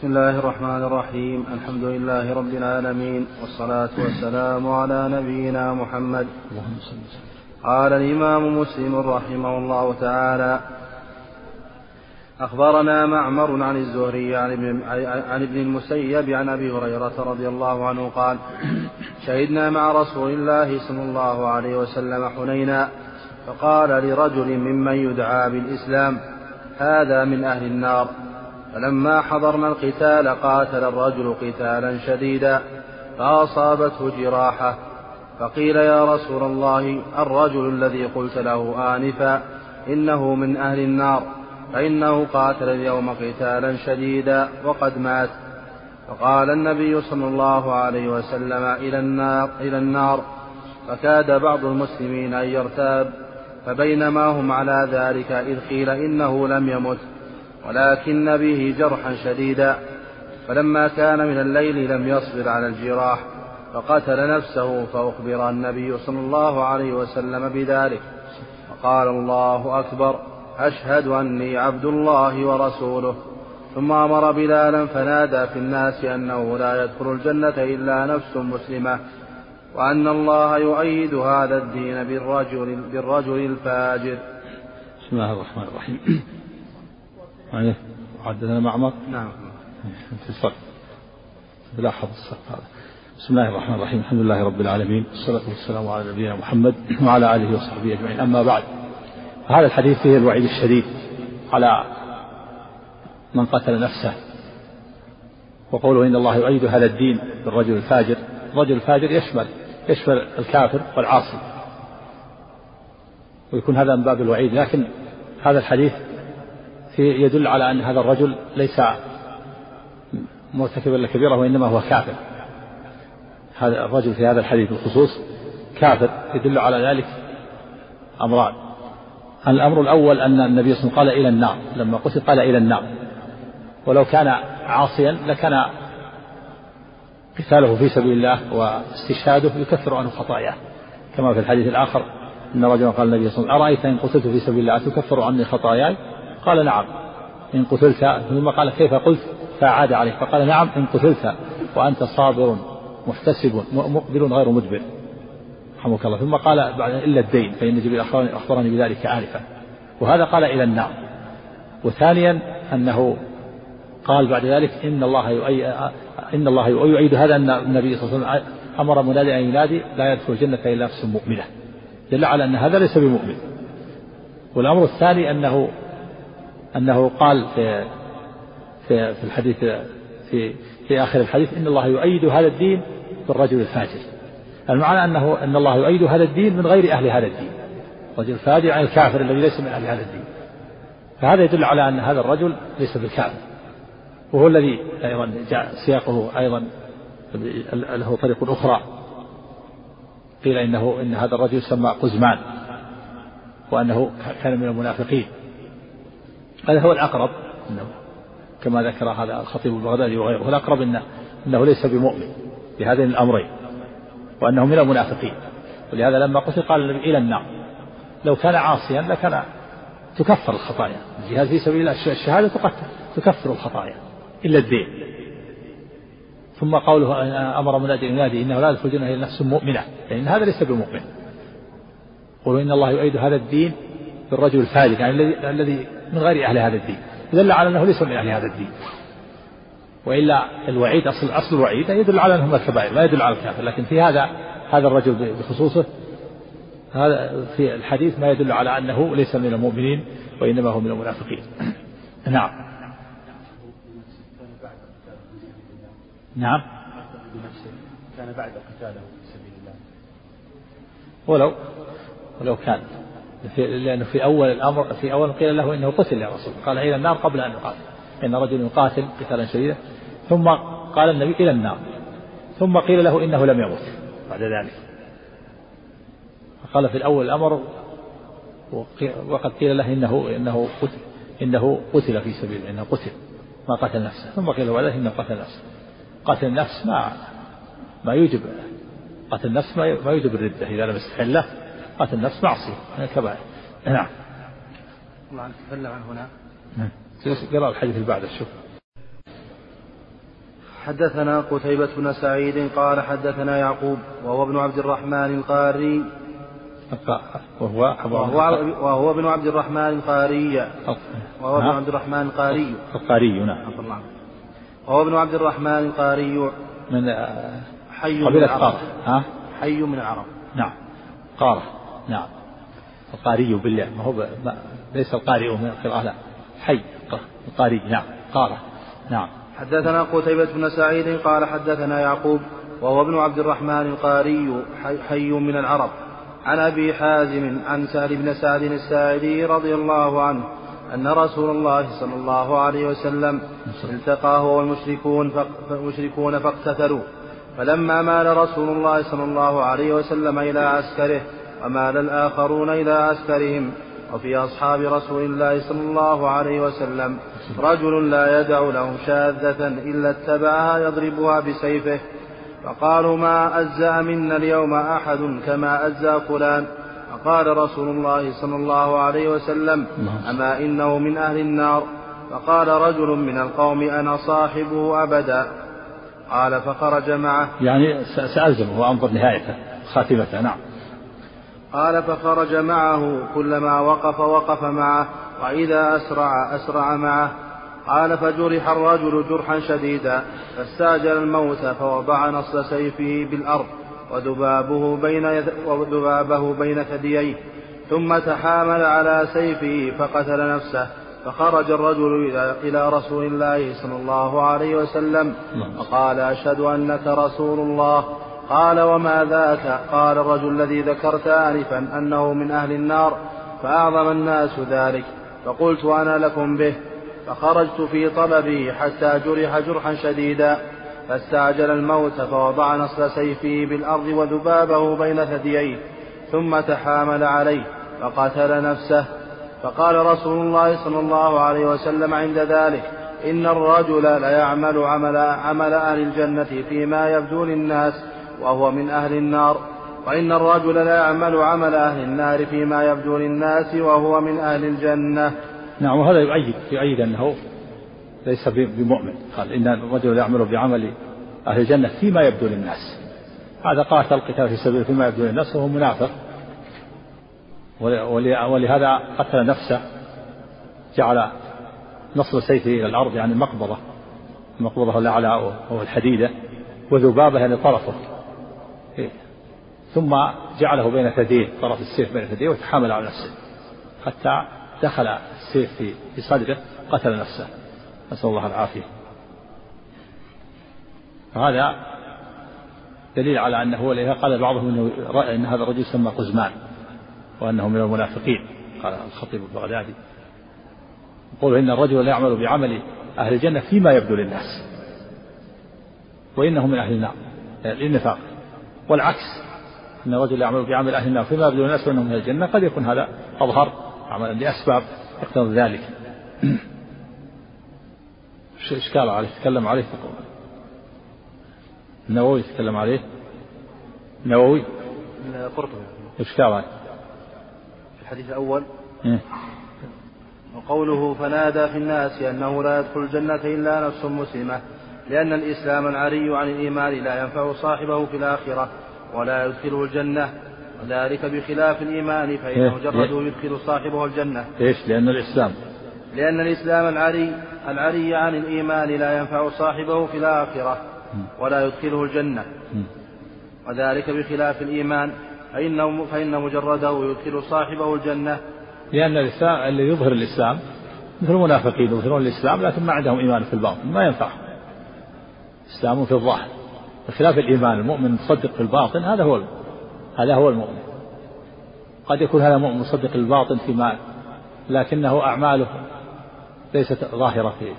بسم الله الرحمن الرحيم. الحمد لله رب العالمين والصلاة والسلام على نبينا محمد. قال الإمام مسلم رحمه الله تعالى أخبرنا معمر عن الزهري عن ابن, عن ابن المسيب عن أبي هريرة رضي الله عنه قال شهدنا مع رسول الله صلى الله عليه وسلم حنينا فقال لرجل ممن يدعى بالإسلام هذا من أهل النار. فلما حضرنا القتال قاتل الرجل قتالا شديدا فأصابته جراحة فقيل يا رسول الله الرجل الذي قلت له آنفا إنه من أهل النار فإنه قاتل اليوم قتالا شديدا وقد مات. فقال النبي صلى الله عليه وسلم إلى النار إلى النار فكاد بعض المسلمين أن يرتاب فبينما هم على ذلك إذ قيل إنه لم يمت. ولكن به جرحا شديدا. فلما كان من الليل لم يصبر على الجراح فقتل نفسه فأخبر النبي صلى الله عليه وسلم بذلك. فقال الله أكبر أشهد أني عبد الله ورسوله. ثم أمر بلالا فنادى في الناس أنه لا يدخل الجنة إلا نفس مسلمة وأن الله يؤيد هذا الدين بالرجل, بالرجل الفاجر. بسم الله الرحمن الرحيم. يعني حدثنا معمر. نعم. في الصف لا حفظ الصف هذا. بسم الله الرحمن الرحيم. الحمد لله رب العالمين. والصلاة والسلام على نبينا محمد وعلى آله وصحبه أجمعين. أما بعد هذا الحديث فيه الوعيد الشديد على من قتل نفسه. وقوله إن الله يؤيد هذا الدين بالرجل الفاجر. الرجل الفاجر يشمل يشمل الكافر والعاصي. ويكون هذا من باب الوعيد. لكن هذا الحديث يدل على أن هذا الرجل ليس مرتكبا لكبيرة وإنما هو كافر. هذا الرجل في هذا الحديث بالخصوص كافر يدل على ذلك أمران. الأمر الأول أن النبي صلى الله عليه وسلم قال إلى النار لما قتل قال إلى النار. ولو كان عاصيا لكان قتاله في سبيل الله واستشهاده يكفر عنه خطاياه. كما في الحديث الآخر أن رجلا قال النبي صلى الله عليه وسلم أرأيت إن قتلت في سبيل الله تكفر عني خطاياي؟ قال نعم. إن قتلت ثم قال كيف قلت؟ فأعاد عليه فقال نعم إن قتلت وأنت صابر محتسب مقبل غير مدبر رحمك الله. ثم قال بعد إلا الدين فإن جبريل أخبرني بذلك آنفا وهذا قال إلى النار. وثانيا أنه قال بعد ذلك إن الله يؤي إن الله يؤيد هذا أن النبي صلى الله عليه وسلم أمر منادي أن ينادي لا يدخل الجنة إلا نفس مؤمنة. دل على أن هذا ليس بمؤمن. والأمر الثاني أنه أنه قال في في, في الحديث في في آخر الحديث إن الله يؤيد هذا الدين بالرجل الفاجر. المعنى أنه أن الله يؤيد هذا الدين من غير أهل هذا الدين. رجل فاجر عن الكافر الذي ليس من أهل هذا الدين. فهذا يدل على أن هذا الرجل ليس بالكافر. وهو الذي أيضا جاء سياقه أيضا له طريق أخرى. قيل إنه إن هذا الرجل يسمى قزمان وأنه كان من المنافقين. هذا هو الأقرب إنه كما ذكر هذا الخطيب البغدادي وغيره الأقرب إنه, إنه ليس بمؤمن بهذين الأمرين وأنه من المنافقين. ولهذا لما قتل قال إلى النار. لو كان عاصيا لكان تكفر الخطايا. الجهاد في سبيل الله الشهادة تكفر الخطايا إلا الدين. ثم قوله أمر منادي ينادي إنه لا يدخل إلا نفس مؤمنة. لأن هذا ليس بمؤمن. قولوا إن الله يؤيد هذا الدين بالرجل الفاجر يعني الذي الذي من غير أهل هذا الدين. دل على أنه ليس من أهل هذا الدين. وإلا الوعيد أصل أصل الوعيد يدل على أنه من الكبائر لا يدل على الكافر. لكن في هذا هذا الرجل بخصوصه هذا في الحديث ما يدل على أنه ليس من المؤمنين وإنما هو من المنافقين. نعم. نعم. كان بعد قتاله في سبيل الله. ولو ولو كان. في لأنه في أول الأمر في أول قيل له إنه قتل يا رسول قال إلى النار قبل أن يقاتل. إن رجل يقاتل قتالا شديدا. ثم قال النبي إلى النار. ثم قيل له إنه لم يمت. بعد ذلك. قال في الأول الأمر وقد قيل له إنه إنه قتل إنه قتل في سبيل إنه قتل. ما قتل نفسه. ثم قيل له بعد إنه قتل نفسه. قتل النفس ما ما يوجب قتل النفس ما يوجب الردة إذا لم يستحله. قتل النفس معصية. من الكبائر نعم. الله تكلم عن هنا. نعم. قراءة الحديث اللي بعده شوف. حدثنا قتيبة بن سعيد قال حدثنا يعقوب وهو ابن عبد الرحمن القاري. وهو وهو, وهو ابن عبد الرحمن القاري. وهو ابن عبد الرحمن القاري. القاري نعم. وهو ابن عبد الرحمن القاري. من حي من العرب. ها؟ حي من العرب. نعم. قارة. نعم. القاري بالله ما هو ليس القارئ من القراءة لا. حي. القاري نعم. قارة نعم. حدثنا قتيبة بن سعيد قال حدثنا يعقوب وهو ابن عبد الرحمن القاري حي من العرب. عن أبي حازم عن سهل بن سعد الساعدي رضي الله عنه أن رسول الله صلى الله عليه وسلم التقى هو والمشركون فالمشركون فاقتتلوا. فلما مال رسول الله صلى الله عليه وسلم إلى عسكره ومال الآخرون إلى عسكرهم وفي أصحاب رسول الله صلى الله عليه وسلم رجل لا يدع له شاذة إلا اتبعها يضربها بسيفه. فقالوا ما أجزأ منا اليوم أحد كما أجزأ فلان. فقال رسول الله صلى الله عليه وسلم أما إنه من أهل النار. فقال رجل من القوم أنا صاحبه أبدا. قال فخرج معه. يعني سألزمه وأنظر نهايته خاتمته نعم. قال فخرج معه كلما وقف وقف معه وإذا أسرع أسرع معه. قال فجرح الرجل جرحا شديدا فاستعجل الموت فوضع نصل سيفه بالأرض وذبابه بين وذبابه بين ثدييه. ثم تحامل على سيفه فقتل نفسه. فخرج الرجل إلى رسول الله صلى الله عليه وسلم وقال أشهد أنك رسول الله. قال وما ذاك؟ قال الرجل الذي ذكرت آنفا أنه من أهل النار فأعظم الناس ذلك فقلت أنا لكم به فخرجت في طلبه حتى جرح جرحا شديدا فاستعجل الموت فوضع نصل سيفه بالأرض وذبابه بين ثدييه ثم تحامل عليه فقتل نفسه. فقال رسول الله صلى الله عليه وسلم عند ذلك إن الرجل ليعمل عمل, عمل أهل الجنة فيما يبدو للناس وهو من أهل النار وإن الرجل لا يعمل عمل أهل النار فيما يبدو للناس وهو من أهل الجنة. نعم وهذا يؤيد يؤيد أنه ليس بمؤمن. قال إن الرجل يعمل بعمل أهل الجنة فيما يبدو للناس. هذا قاتل القتال في سبيل فيما يبدو للناس وهو منافق. ولهذا قتل نفسه جعل نصب سيفه إلى الأرض يعني المقبضة المقبضة الأعلى وهو الحديدة وذبابة يعني طرفه. ثم جعله بين ثديه طرف السيف بين ثديه وتحامل على نفسه. حتى دخل السيف في صدره قتل نفسه. نسأل الله العافية. فهذا دليل على أنه ولهذا قال بعضهم أنه أن هذا الرجل يسمى قزمان وأنه من المنافقين. قال الخطيب البغدادي. يقول إن الرجل لا يعمل بعمل أهل الجنة فيما يبدو للناس وإنه من أهل النار للنفاق والعكس. أن الرجل يعمل بعمل أهل النار فيما يبدو للناس وأنه من الجنة قد يكون هذا أظهر عملا لأسباب يقتضي ذلك. إشكال عليه؟ تكلم عليه النووي تكلم عليه؟ النووي؟ قرطبي إشكال عليه. في الحديث الأول. إيه؟ وقوله فنادى في الناس أنه لا يدخل الجنة إلا نفس مسلمة لأن الإسلام العري عن الإيمان لا ينفع صاحبه في الآخرة. ولا يدخله الجنة. وذلك بخلاف الإيمان فإنه مجرده يدخل صاحبه الجنة. إيش؟ لأن الإسلام. لأن الإسلام العري العري عن الإيمان لا ينفع صاحبه في الآخرة ولا يدخله الجنة. وذلك بخلاف الإيمان فإنه, فإن مجرده يدخل صاحبه الجنة. لأن الإسلام اللي يظهر الإسلام مثل المنافقين يظهرون الإسلام لكن ما عندهم إيمان في الباطن ما ينفع إسلام في الظاهر. بخلاف الإيمان المؤمن مصدق في الباطن هذا هو هذا هو المؤمن. قد يكون هذا مؤمن مصدق الباطن فيما لكنه أعماله ليست ظاهرة فيه.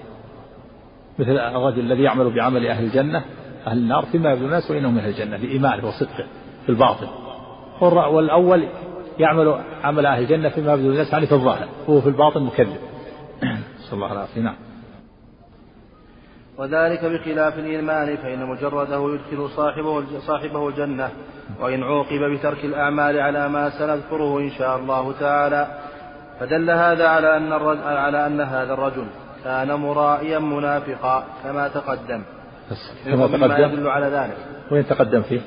مثل الرجل الذي يعمل بعمل أهل الجنة أهل النار فيما يبدو الناس وإنه من أهل الجنة بإيمانه وصدقه في الباطن. والأول يعمل عمل أهل الجنة فيما يبدو الناس يعني في الظاهر هو في الباطن مكذب. نسأل الله العافية نعم وذلك بخلاف الإيمان فإن مجرده يدخل صاحبه صاحبه الجنة وإن عوقب بترك الأعمال على ما سنذكره إن شاء الله تعالى. فدل هذا على أن على أن هذا الرجل كان مرائيا منافقا كما تقدم. كما تقدم؟ يدل على ذلك. وين تقدم فيه؟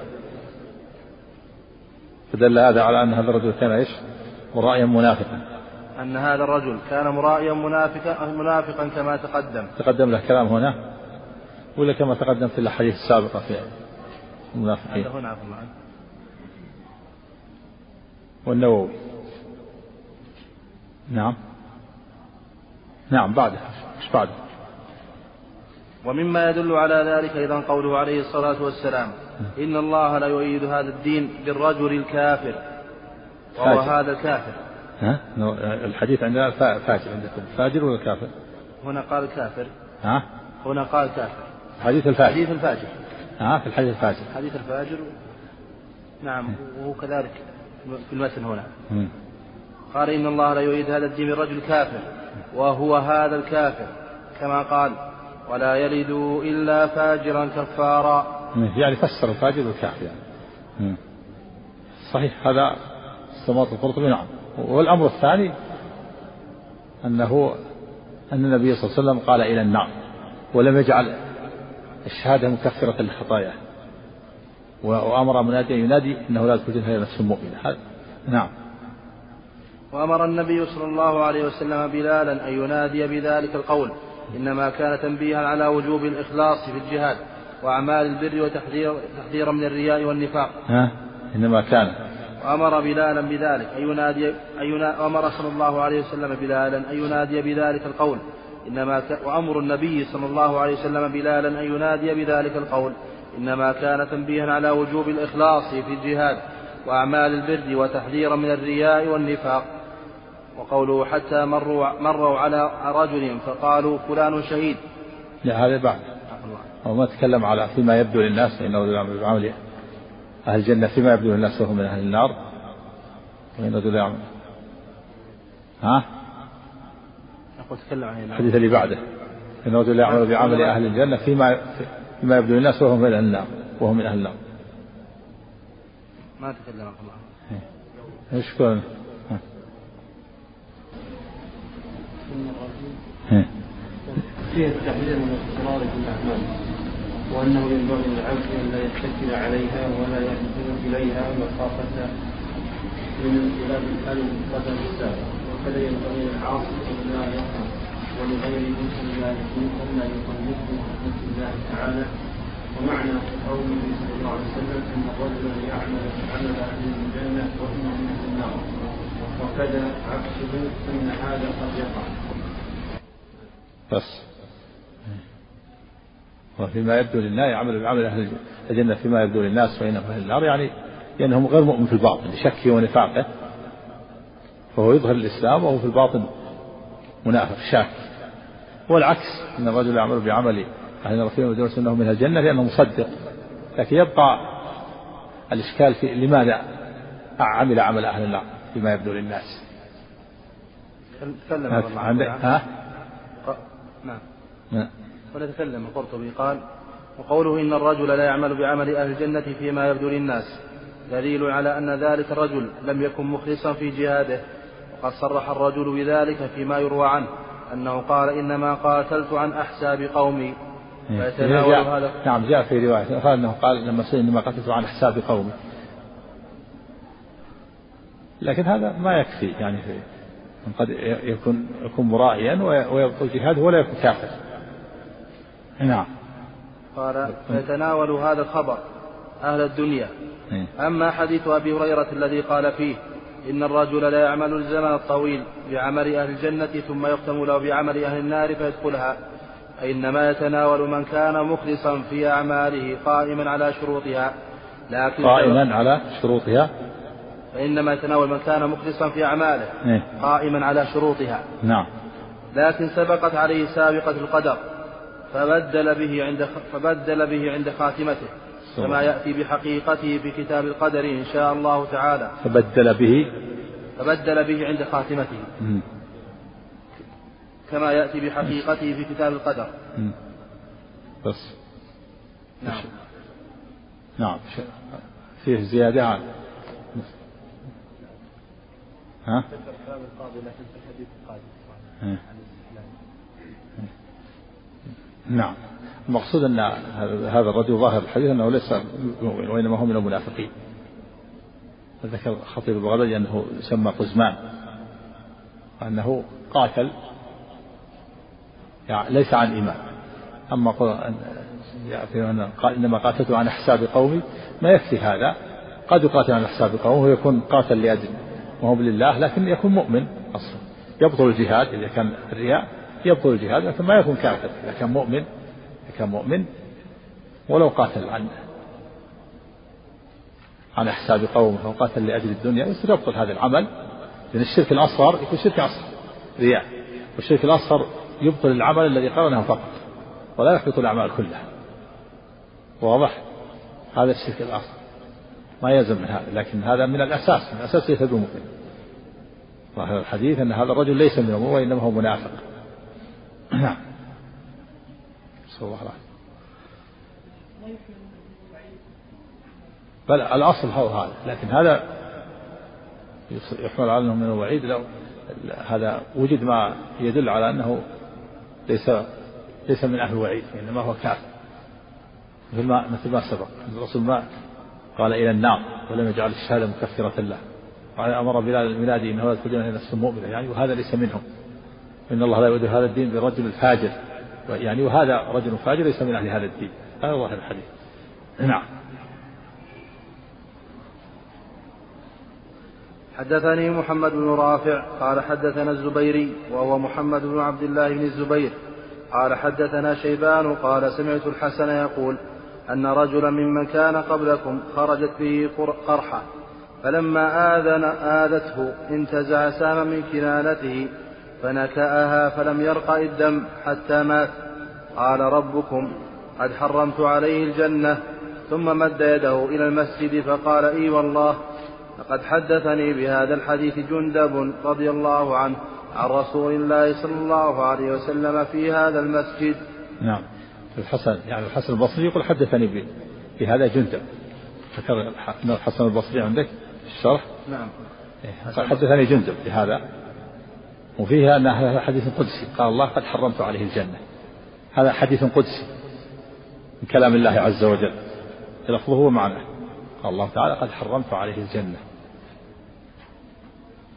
فدل هذا على أن هذا الرجل كان إيش؟ مرائيا منافقا. أن هذا الرجل كان مرائيا منافقا منافقا كما تقدم. تقدم له كلام هنا؟ ولا كما تقدم في الأحاديث السابقة في المنافقين. هذا هنا عفوا الله والنووي. نعم. نعم بعده. إيش بعده؟ ومما يدل على ذلك أيضا قوله عليه الصلاة والسلام إن الله لا يؤيد هذا الدين بالرجل الكافر. وهو فاجر. هذا الكافر. ها؟ الحديث عندنا فا- فاجر عندكم. فاجر ولا كافر؟ هنا قال كافر. ها؟ هنا قال كافر. حديث الفاجر. حديث الفاجر. ها في الحديث الفاجر. حديث الفاجر. نعم وهو كذلك في المتن هنا. قال إن الله لا يريد هذا الدين من رجل كافر وهو هذا الكافر كما قال ولا يلد إلا فاجرا كفارا. يعني فسر الفاجر بالكافر يعني. صحيح هذا استماط القرطبي نعم. والأمر الثاني أنه أن النبي صلى الله عليه وسلم قال إلى النار ولم يجعل الشهادة مكفرة للخطايا. وأمر مناديا ينادي أنه لا تكون هي نفس مؤمنة. نعم. وأمر النبي صلى الله عليه وسلم بلالا أن ينادي بذلك القول. إنما كان تنبيها على وجوب الإخلاص في الجهاد وأعمال البر وتحذير تحذيرا من الرياء والنفاق. ها؟ إنما كان. وأمر بلالا بذلك أن ينادي أن. وأمر صلى الله عليه وسلم بلالا أن ينادي بذلك القول. إنما. وأمر النبي صلى الله عليه وسلم بلالا أن ينادي بذلك القول. إنما كان تنبيها على وجوب الإخلاص في الجهاد وأعمال البر وتحذيرا من الرياء والنفاق. وقوله حتى مروا مروا على رجل فقالوا فلان شهيد. لا هذا بعد. هو ما تكلم على فيما يبدو للناس فإنه يعمل بعمل أهل الجنة فيما يبدو للناس وهم من أهل النار. وإنه يعمل ها؟ تكلم عن. الحديث اللي بعده إن الرجل يعمل بعمل أهل الجنة فيما فيما يبدو للناس وهم من أهل النار وهم من أهل النار ما تكلم الله إيش كون ها. ها. فيه التحذير من الاضطرار في الأعمال وأنه ينبغي للعبد أن لا يتكل عليها ولا يهدم إليها مخافة من انقلاب الحال بالقدر السابق وكذا ينبغي للعاصي ان لا يقع ولغيره ان لا يكون ان لا يقلده بحكمه الله تعالى. ومعنى قوله صلى الله عليه وسلم إن الرجل يعمل عمل أهل الجنة وان من النار. وكذا عكسه إن هذا قد يقع. بس. وفيما يبدو للناس يعمل بعمل أهل الجنة فيما يبدو للناس فإنهم أهل النار يعني لأنهم غير مؤمن في الباطن لشكه ونفاقه. فهو يظهر الإسلام وهو في الباطن منافق شاك. والعكس أن الرجل يعمل بعمل أهل فيما يبدو أنه من الجنة لأنه مصدق. لكن يبقى الإشكال في لماذا عمل عمل أهل النار فيما يبدو للناس؟ تكلم عندك؟ ها؟ نعم. ونتكلم القرطبي قال وقوله إن الرجل لا يعمل بعمل أهل الجنة فيما يبدو للناس دليل على أن ذلك الرجل لم يكن مخلصا في جهاده. وقد صرح الرجل بذلك فيما يروى عنه أنه قال إنما قاتلت عن أحساب قومي. فيتناول جاء هذا. نعم جاء في رواية قال أنه قال لما سئل إنما قتلت عن حساب قومي. لكن هذا ما يكفي يعني في قد يكون يكون مرائيا ويبطل جهاده ولا يكون كافر نعم. قال فيتناول هذا الخبر أهل الدنيا. إيه. أما حديث أبي هريرة الذي قال فيه إن الرجل لا يعمل الزمن الطويل بعمل أهل الجنة ثم يختم له بعمل أهل النار فيدخلها. فإنما يتناول من كان مخلصا في أعماله قائما على شروطها. لكن قائما على شروطها. فإنما يتناول من كان مخلصا في أعماله إيه. قائما على شروطها. نعم. لكن سبقت عليه سابقة القدر فبدل به عند فبدل به عند خاتمته. كما يأتي بحقيقته في كتاب القدر إن شاء الله تعالى. فبدل به. فبدل به عند خاتمته. كما يأتي بحقيقته في كتاب القدر. بس. نعم. نعم. فيه زيادة عن ها؟ نعم. المقصود أن هذا الرجل ظاهر الحديث أنه ليس مؤمن وإنما هو من المنافقين. ذكر الخطيب البغدادي أنه يسمى قزمان أنه قاتل يعني ليس عن إيمان. أما يعني إنما قاتلته عن حساب قومي ما يكفي هذا. قد يقاتل عن حساب قومه ويكون قاتل لأجل وهو لله لكن يكون مؤمن أصلا. يبطل الجهاد إذا كان الرياء يبطل الجهاد لكن ما يكون كافر. إذا كان مؤمن كان مؤمن ولو قاتل عن عن حساب قومه وقاتل لأجل الدنيا يصير يبطل هذا العمل لأن الشرك الأصغر يكون شرك أصغر رياء. والشرك الأصغر يبطل العمل الذي قرنه فقط ولا يحبط الأعمال كلها. واضح؟ هذا الشرك الأصغر. ما يلزم من هذا لكن هذا من الأساس من الأساس ليس بمؤمن. ظاهر الحديث أن هذا الرجل ليس من المؤمن وإنما هو منافق. نعم. صلى الله عليه بل الأصل هو هذا لكن هذا يحمل على أنه من الوعيد لو هذا وجد ما يدل على أنه ليس ليس من أهل الوعيد وإنما هو كافر. مثل ما مثل ما سبق الرسول ما قال إلى النار ولم يجعل الشهادة مكفرة له. أمر بلال الميلادي أنه لا يدخلون نفس مؤمنة يعني وهذا ليس منهم. إن الله لا يؤدي هذا الدين برجل فاجر يعني وهذا رجل فاجر ليس من أهل هذا الدين. هذا ظاهر الحديث. نعم. حدثني محمد بن رافع قال حدثنا الزبيري وهو محمد بن عبد الله بن الزبير. قال حدثنا شيبان قال سمعت الحسن يقول أن رجلا ممن كان قبلكم خرجت به قرحة فلما آذن آذته انتزع سام من كنانته فنكأها فلم يرقى الدم حتى مات. قال ربكم قد حرمت عليه الجنة ثم مد يده إلى المسجد فقال إي والله لقد حدثني بهذا الحديث جندب رضي الله عنه عن رسول الله صلى الله عليه وسلم في هذا المسجد. نعم. الحسن يعني الحسن البصري يقول حدثني بهذا جندب. ذكر الحسن البصري عندك الشرح؟ نعم. قال حدثني جندب بهذا. وفيها أن هذا حديث قدسي. قال الله قد حرمت عليه الجنة. هذا حديث قدسي من كلام الله عز وجل. لفظه ومعناه. قال الله تعالى قد حرمت عليه الجنة.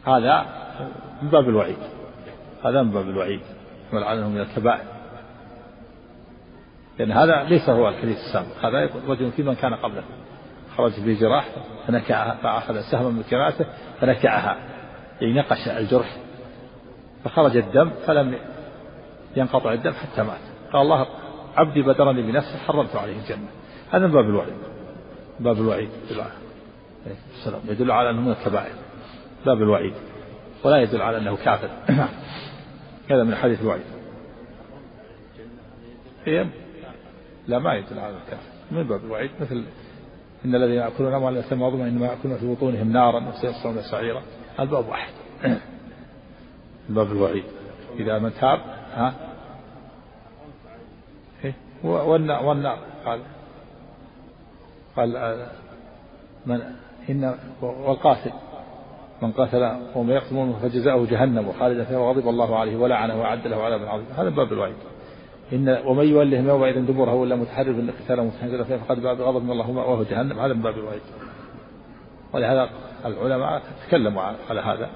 هذا من باب الوعيد. هذا من باب الوعيد. ولعنه من الكبائر. لأن هذا ليس هو الحديث السابق. هذا رجل في من كان قبله. خرج به جراح فنكعها فأخذ سهما من كراته فنكعها. يعني نقش الجرح. فخرج الدم فلم ينقطع الدم حتى مات. قال الله عبدي بدرني بنفسه حرمت عليه الجنة. هذا من باب الوعيد. باب الوعيد السلام يدل على أنه من الكبائر. باب الوعيد. ولا يدل على أنه كافر. هذا من حديث الوعيد. هي لا ما يدل على الكافر. من باب الوعيد مثل إن الذين يأكلون أموال ظلما إنما يأكلون في بطونهم نارا وسيصلون سعيرا. الباب واحد. باب الوعيد. إذا من تاب ها؟ إيه؟ والنار قال قال آه، من إن والقاتل. من قتل ومن يقتل مؤمنا فجزاؤه جهنم وخالدا فيها وغضب الله عليه ولعنه وأعد له عذابا عظيما. هذا باب الوعيد. إن ومن يولهم يومئذ دبره إلا متحرر للقتال متحرر فيها فقد باب غضب من الله ومأواه جهنم. هذا من باب الوعيد. ولهذا العلماء تكلموا على هذا.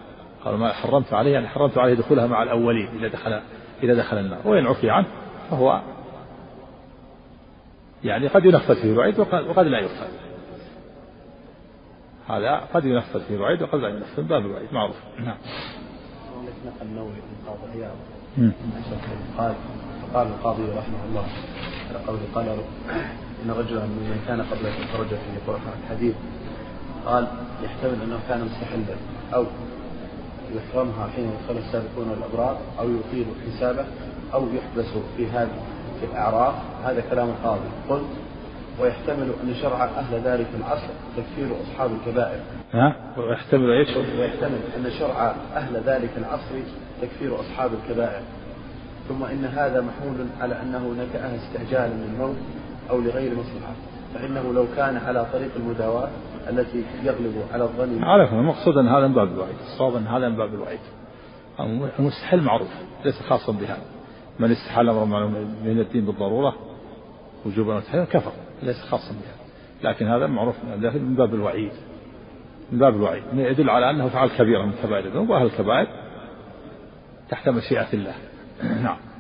قالوا ما حرمت عليه يعني حرمت عليه دخولها مع الأولين إذا دخل إذا دخل النار. وإن عفي عنه فهو يعني قد ينفذ فيه الوعيد وقد لا ينفذ هذا قد ينفذ فيه الوعيد وقد لا ينفذ باب الوعيد. معروف. نعم. قال قال القاضي رحمه الله على قوله قال إن رجلا ممن كان قبل خرج في قرحه حديث قال يحتمل أنه كان مستحلا أو يحرمها حين يدخل السابقون الأبرار أو يطيل حسابه أو يحبس في هذه في الأعراف. هذا كلام القاضي قلت ويحتمل أن شرع أهل ذلك العصر تكفير أصحاب الكبائر. ها؟ ويحتمل إيش؟ ويحتمل أن شرع أهل ذلك العصر تكفير أصحاب الكبائر. ثم إن هذا محمول على أنه نكأها استعجالا للموت أو لغير مصلحة. فإنه لو كان على طريق المداواة التي يغلب على الظن. على المقصود أن هذا من باب الوعيد الصواب أن هذا من باب الوعيد. المستحيل معروف ليس خاصا بهذا من استحال أمر من الدين بالضرورة وجوبا وتحريما كفر ليس خاصا بها. لكن هذا معروف من باب الوعيد. من باب الوعيد. يدل على أنه فعل كبيرة من كبائر الذنوب وأهل الكبائر تحت مشيئة الله. نعم.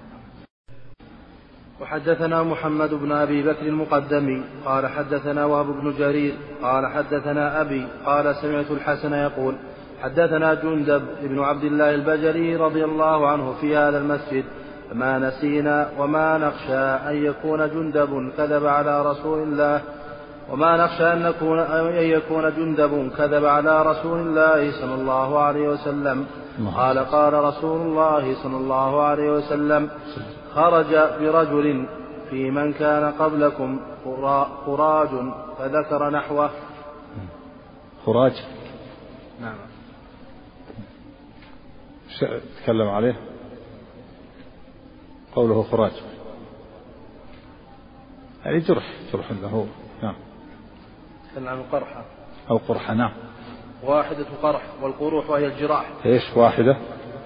وحدثنا محمد بن أبي بكر المقدمي قال حدثنا وهب بن جرير قال حدثنا أبي قال سمعت الحسن يقول حدثنا جندب بن عبد الله البجلي رضي الله عنه في هذا المسجد ما نسينا وما نخشى أن يكون جندب كذب على رسول الله وما نخشى أن, نكون أن يكون جندب كذب على رسول الله صلى الله عليه وسلم. قال قال رسول الله صلى الله عليه وسلم خرج برجل في من كان قبلكم خراج فذكر نحوه. خراج نعم. تكلم عليه؟ قوله خراج يعني جرح جرح له نعم. تكلم عن القرحة. أو قرحة نعم. واحدة قرح والقروح وهي الجراح. إيش واحدة؟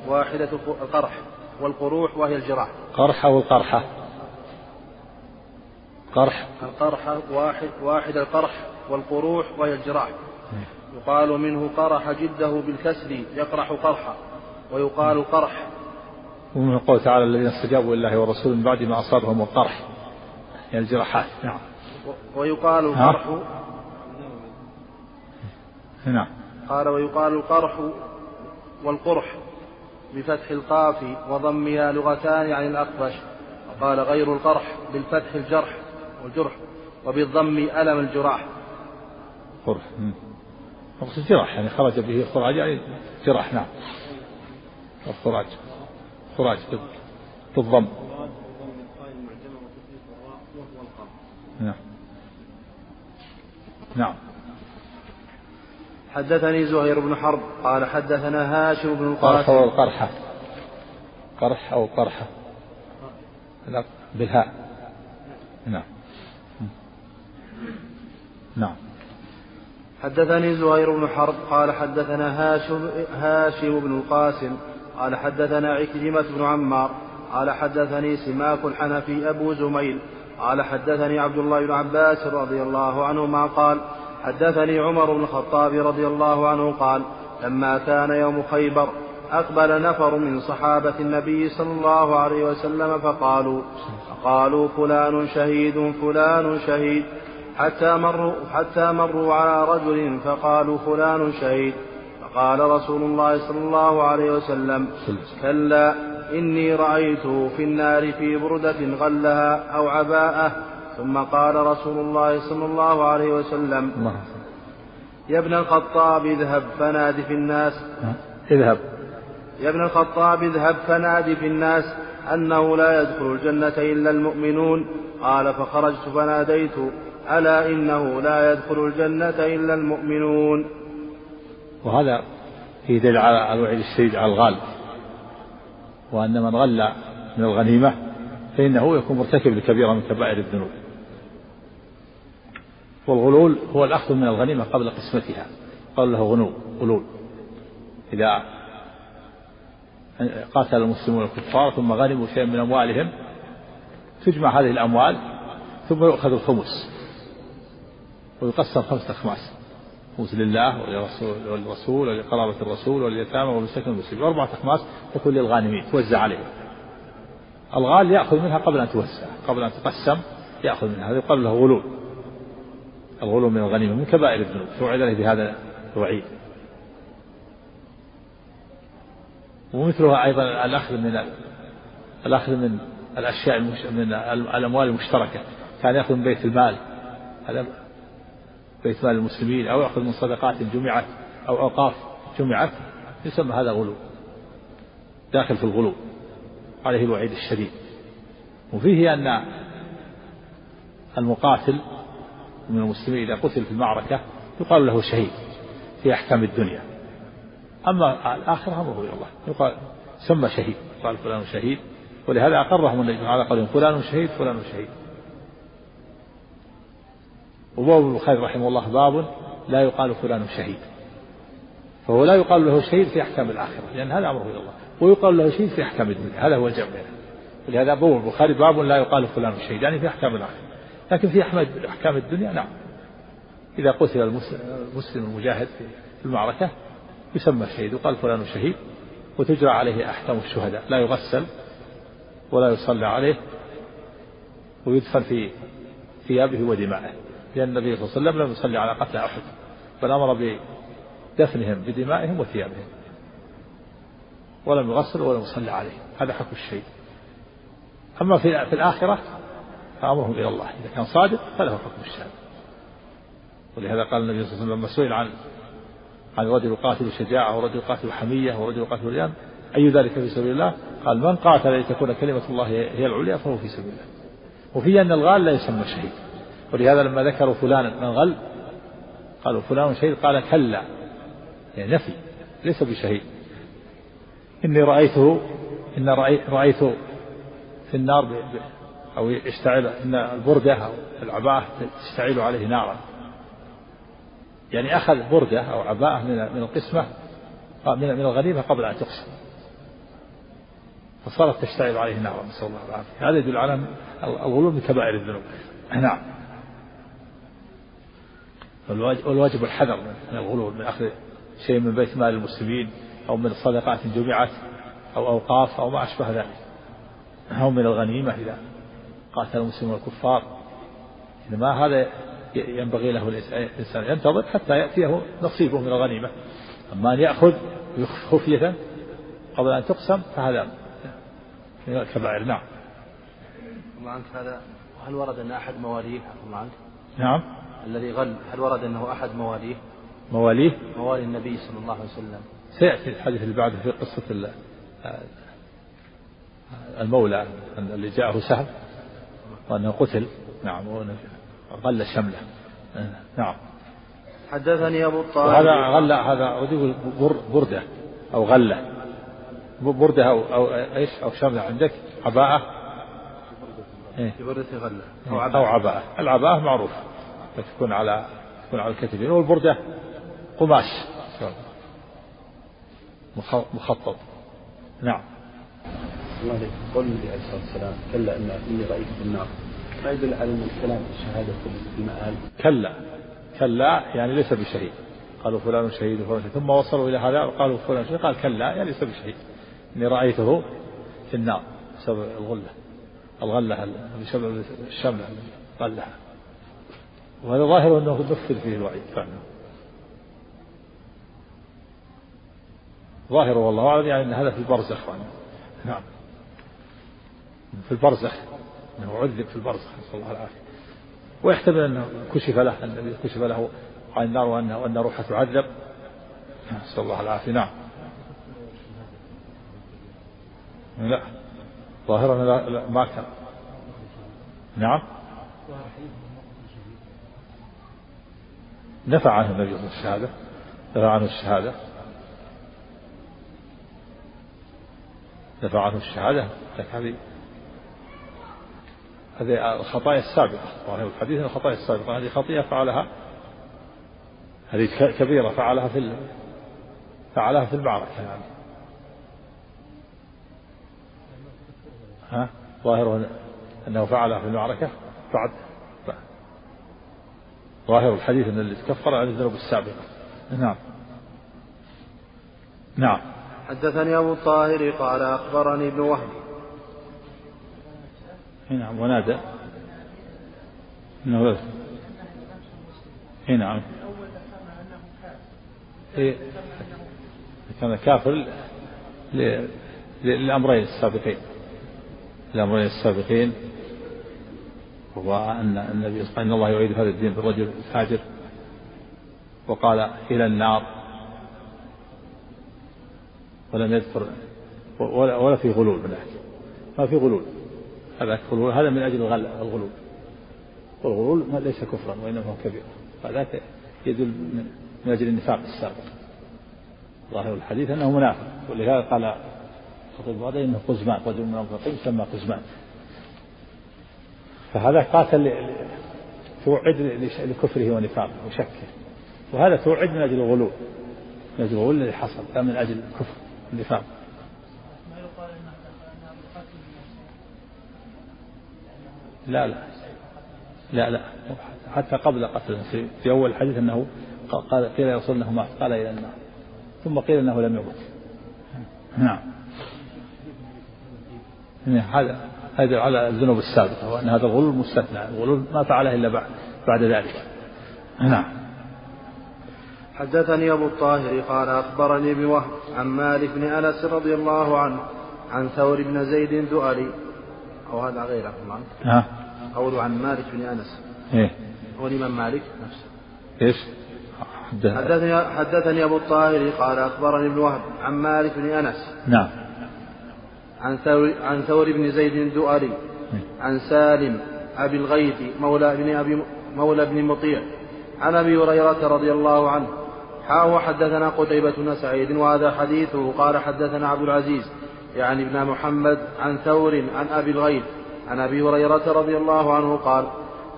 واحدة القرح والقروح وهي الجراح. قرحة والقرحة قرح. القرحة واحد واحد القرح والقروح وهي الجراح. يقال منه قرح جده بالكسر يقرح قرحا ويقال قرح. ومن قول تعالى الذين استجابوا لله والرسول من بعد ما أصابهم القرح. يعني الجراحات نعم. ويقال القرح. نعم. قال ويقال القرح والقرح. بفتح القاف وضمها لغتان عن الأخفش وقال غير القرح بالفتح الجرح والجرح وبالضم ألم الجراح. قرح. مقصود جراح يعني خرج به خراج يعني جراح نعم. الخراج. خراج بالضم. نعم. نعم. حدثني زهير بن حرب قال حدثنا هاشم بن القاسم. قرح والقرحة قرح أو قرحة. بالهاء. نعم. نعم. حدثني زهير بن حرب قال حدثنا هاشم, هاشم بن القاسم قال حدثنا عكرمة بن عمار قال حدثني سماك الحنفي أبو زميل قال حدثني عبد الله بن عباس رضي الله عنهما قال حدثني عمر بن الخطاب رضي الله عنه قال لما كان يوم خيبر أقبل نفر من صحابة النبي صلى الله عليه وسلم فقالوا فقالوا فلان شهيد فلان شهيد. حتى مروا حتى مروا على رجل فقالوا فلان شهيد. فقال رسول الله صلى الله عليه وسلم كلا إني رأيته في النار في بردة غلها أو عباءة ثم قال رسول الله صلى الله عليه وسلم يا ابن الخطاب اذهب فنادي في الناس. اذهب. يا ابن الخطاب اذهب فنادي في الناس أنه لا يدخل الجنة إلا المؤمنون. قال فخرجت فناديت ألا إنه لا يدخل الجنة إلا المؤمنون. وهذا في دليل على الوعيد الشديد على الغالب. وأن من غل من الغنيمة فإنه يكون مرتكب لكبيرة من كبائر الذنوب. والغلول هو الأخذ من الغنيمة قبل قسمتها. قال له غنو غلول. إذا قاتل المسلمون الكفار ثم غنموا شيئا من أموالهم تجمع هذه الأموال ثم يؤخذ الخمس. ويقسم خمسة أخماس. خمس لله وللرسول وللرسول ولقرابة الرسول ولليتامى والمساكين والمسلمين. وأربعة أخماس تكون للغانمين توزع عليهم. الغال يأخذ منها قبل أن توزع قبل أن تقسم يأخذ منها. هذا يقال له غلول. الغلول من الغنيمة من كبائر الذنوب توعد عليه بهذا الوعيد. ومثلها أيضا الأخذ من الأخذ من الأشياء المش... من الأموال المشتركة. كان يأخذ من بيت المال بيت مال المسلمين أو يأخذ من صدقات جمعت أو أوقاف جمعت يسمى هذا غلو. داخل في الغلو عليه الوعيد الشديد. وفيه أن المقاتل من المسلمين إذا قتل في المعركة يقال له شهيد في أحكام الدنيا. أما الآخرة أمره إلى الله. يقال سمى شهيد. قال فلان شهيد. ولهذا أقرهم النبي على قولهم فلان شهيد فلان شهيد. وباب البخاري رحمه الله باب لا يقال فلان شهيد. فهو لا يقال له شهيد في أحكام الآخرة لأن هذا أمره إلى الله. ويقال له شهيد في أحكام الدنيا هذا هو الجمع. بينه ولهذا باب البخاري باب لا يقال فلان شهيد يعني في أحكام الآخرة. لكن في أحكام الدنيا نعم. إذا قتل المسلم المجاهد في المعركة يسمى شهيد وقال فلان شهيد وتجرى عليه أحكام الشهداء. لا يغسل ولا يصلى عليه ويدفن في ثيابه ودمائه لأن النبي صلى الله عليه وسلم لم يصلي على قتل أحد بل أمر بدفنهم بدمائهم وثيابهم ولم يغسل ولم يصلى عليه. هذا حكم الشهيد. أما في, في الآخرة فأمرهم إلى الله. إذا كان صادق فله حكم الشهادة. ولهذا قال النبي صلى الله عليه وسلم لما سئل عن عن رجل يقاتل شجاعة ورجل يقاتل حمية ورجل يقاتل ريان أي ذلك في سبيل الله؟ قال من قاتل لتكون كلمة الله هي العليا فهو في سبيل الله. وفي أن الغال لا يسمى شهيد. ولهذا لما ذكروا فلانا من غل قالوا فلان شهيد قال كلا. يعني نفي ليس بشهيد. إني رأيته إن رأيت في النار أو يشتعل إن البردة أو العباءة تشتعل عليه نارا. يعني أخذ بردة أو عباءة من القسمة من من الغنيمة قبل أن تقسم. فصارت تشتعل عليه نارا نسأل الله العافية. هذا يدل على الغلو من كبائر الذنوب. نعم. والواجب الحذر من الغلو من أخذ شيء من بيت مال المسلمين أو من صدقات جمعت أو أوقاف أو ما أشبه ذلك. أو من الغنيمة إذا قاتل المسلمون الكفار. إنما هذا ينبغي له الإنسان ينتظر حتى يأتيه نصيبه من الغنيمة. أما أن يأخذ خفية قبل أن تقسم فهذا من الكبائر. نعم. عنك هذا هل ورد أن أحد مواليه؟ عنك. نعم. الذي غل هل ورد أنه أحد مواليه؟ مواليه. موالي النبي صلى الله عليه وسلم. سيأتي الحديث اللي بعده في قصة المولى اللي جاءه سهم وأنه قتل. نعم غل شمله نعم. حدثني أبو الطاهر. وهذا غل هذا بردة أو غلة. بردة أو أو إيش؟ أو شملة عندك؟ عباءة؟ إيه؟ بردة غلة. أو عباءة, أو عباءة. العباءة معروف. تكون على تكون على الكتفين والبردة قماش. مخطط. نعم. عليك قول النبي عليه الصلاة والسلام كلا إن اني رايت في النار. ما يدل على أن الكلام الشهاده في المآل؟ كلا. كلا يعني ليس بشهيد. قالوا فلان شهيد وفلان شهيد. ثم وصلوا إلى هذا وقالوا فلان شهيد. قال كلا يعني ليس بشهيد. إني رأيته في النار بسبب الغلة. الغلة بسبب الشمله غلها. وهذا ظاهر أنه نفذ فيه الوعيد فعلا ظاهر والله أعلم يعني أن هذا في البرزخ نعم. في البرزخ إنه عذب في البرزخ نسأل الله العافية. ويحتمل أنه كشف له النبي كشف له عن النار وأن وأن روحه تعذب. نسأل الله العافية. نعم. لا. ظاهرا لا, لا ما كان نعم. نفع عنه النبي صلى الله عليه وسلم الشهادة. نفع عنه الشهادة. نفع عنه الشهادة. لكن هذه هذه الخطايا السابقة. ظاهر الحديث الخطايا السابقة. هذه خطيئة فعلها. هذه كبيرة فعلها في فعلها في المعركة يعني. ها؟ ظاهر أنه فعلها في المعركة. بعد ظاهر الحديث أن اللي تكفر عن الذنوب السابقة. نعم. نعم. حدثني أبو الطاهر قال أخبرني ابن وهب نعم ونادى. إنه إي نعم. كان كافر للأمرين السابقين. الأمرين السابقين وهو أن النبي صلى الله عليه وسلم الله يعيد هذا الدين بالرجل الفاجر. وقال إلى النار. ولم يذكر ولا, ولا في غلول من ما في غلول. هذا هذا من أجل الغلول والغلول ليس كفرا وإنما هو كبير. هذاك يدل من أجل النفاق السابق. ظاهر الحديث أنه منافق. ولهذا قال خطيب هذا إنه قزمان. رجل من المنافقين يسمى قزمان. فهذا قاتل توعد لكفره ونفاقه وشكه. وهذا توعد من أجل الغلول من أجل الغلول الذي حصل لا من أجل الكفر النفاق لا لا. لا لا. حتى قبل قتله في, أول الحديث أنه قال قيل رسول الله مات قال إلى النار. ثم قيل أنه لم يمت. نعم. هذا هذا على الذنوب السابقة وأن هذا الغلول مستثنى الغلول ما فعله إلا بعد بعد ذلك. نعم. حدثني أبو الطاهر قال أخبرني ابن وهب عن مالك بن أنس رضي الله عنه عن ثور بن زيد دؤلي أو هذا غيره ها؟ قول عن مالك بن أنس. إيه. هو الإمام مالك نفسه. إيش؟ حدثني حدثني أبو الطاهر قال أخبرني ابن وهب عن مالك بن أنس. نعم. عن ثور عن ثور بن زيد الدؤلي عن سالم أبي الغيث مولى ابن أبي مولى ابن مطيع. عن أبي هريرة رضي الله عنه. حاء وحدثنا قتيبة بن سعيد وهذا حديثه. قال حدثنا عبد العزيز. يعني ابن محمد عن ثور عن أبي الغيث عن أبي هريرة رضي الله عنه قال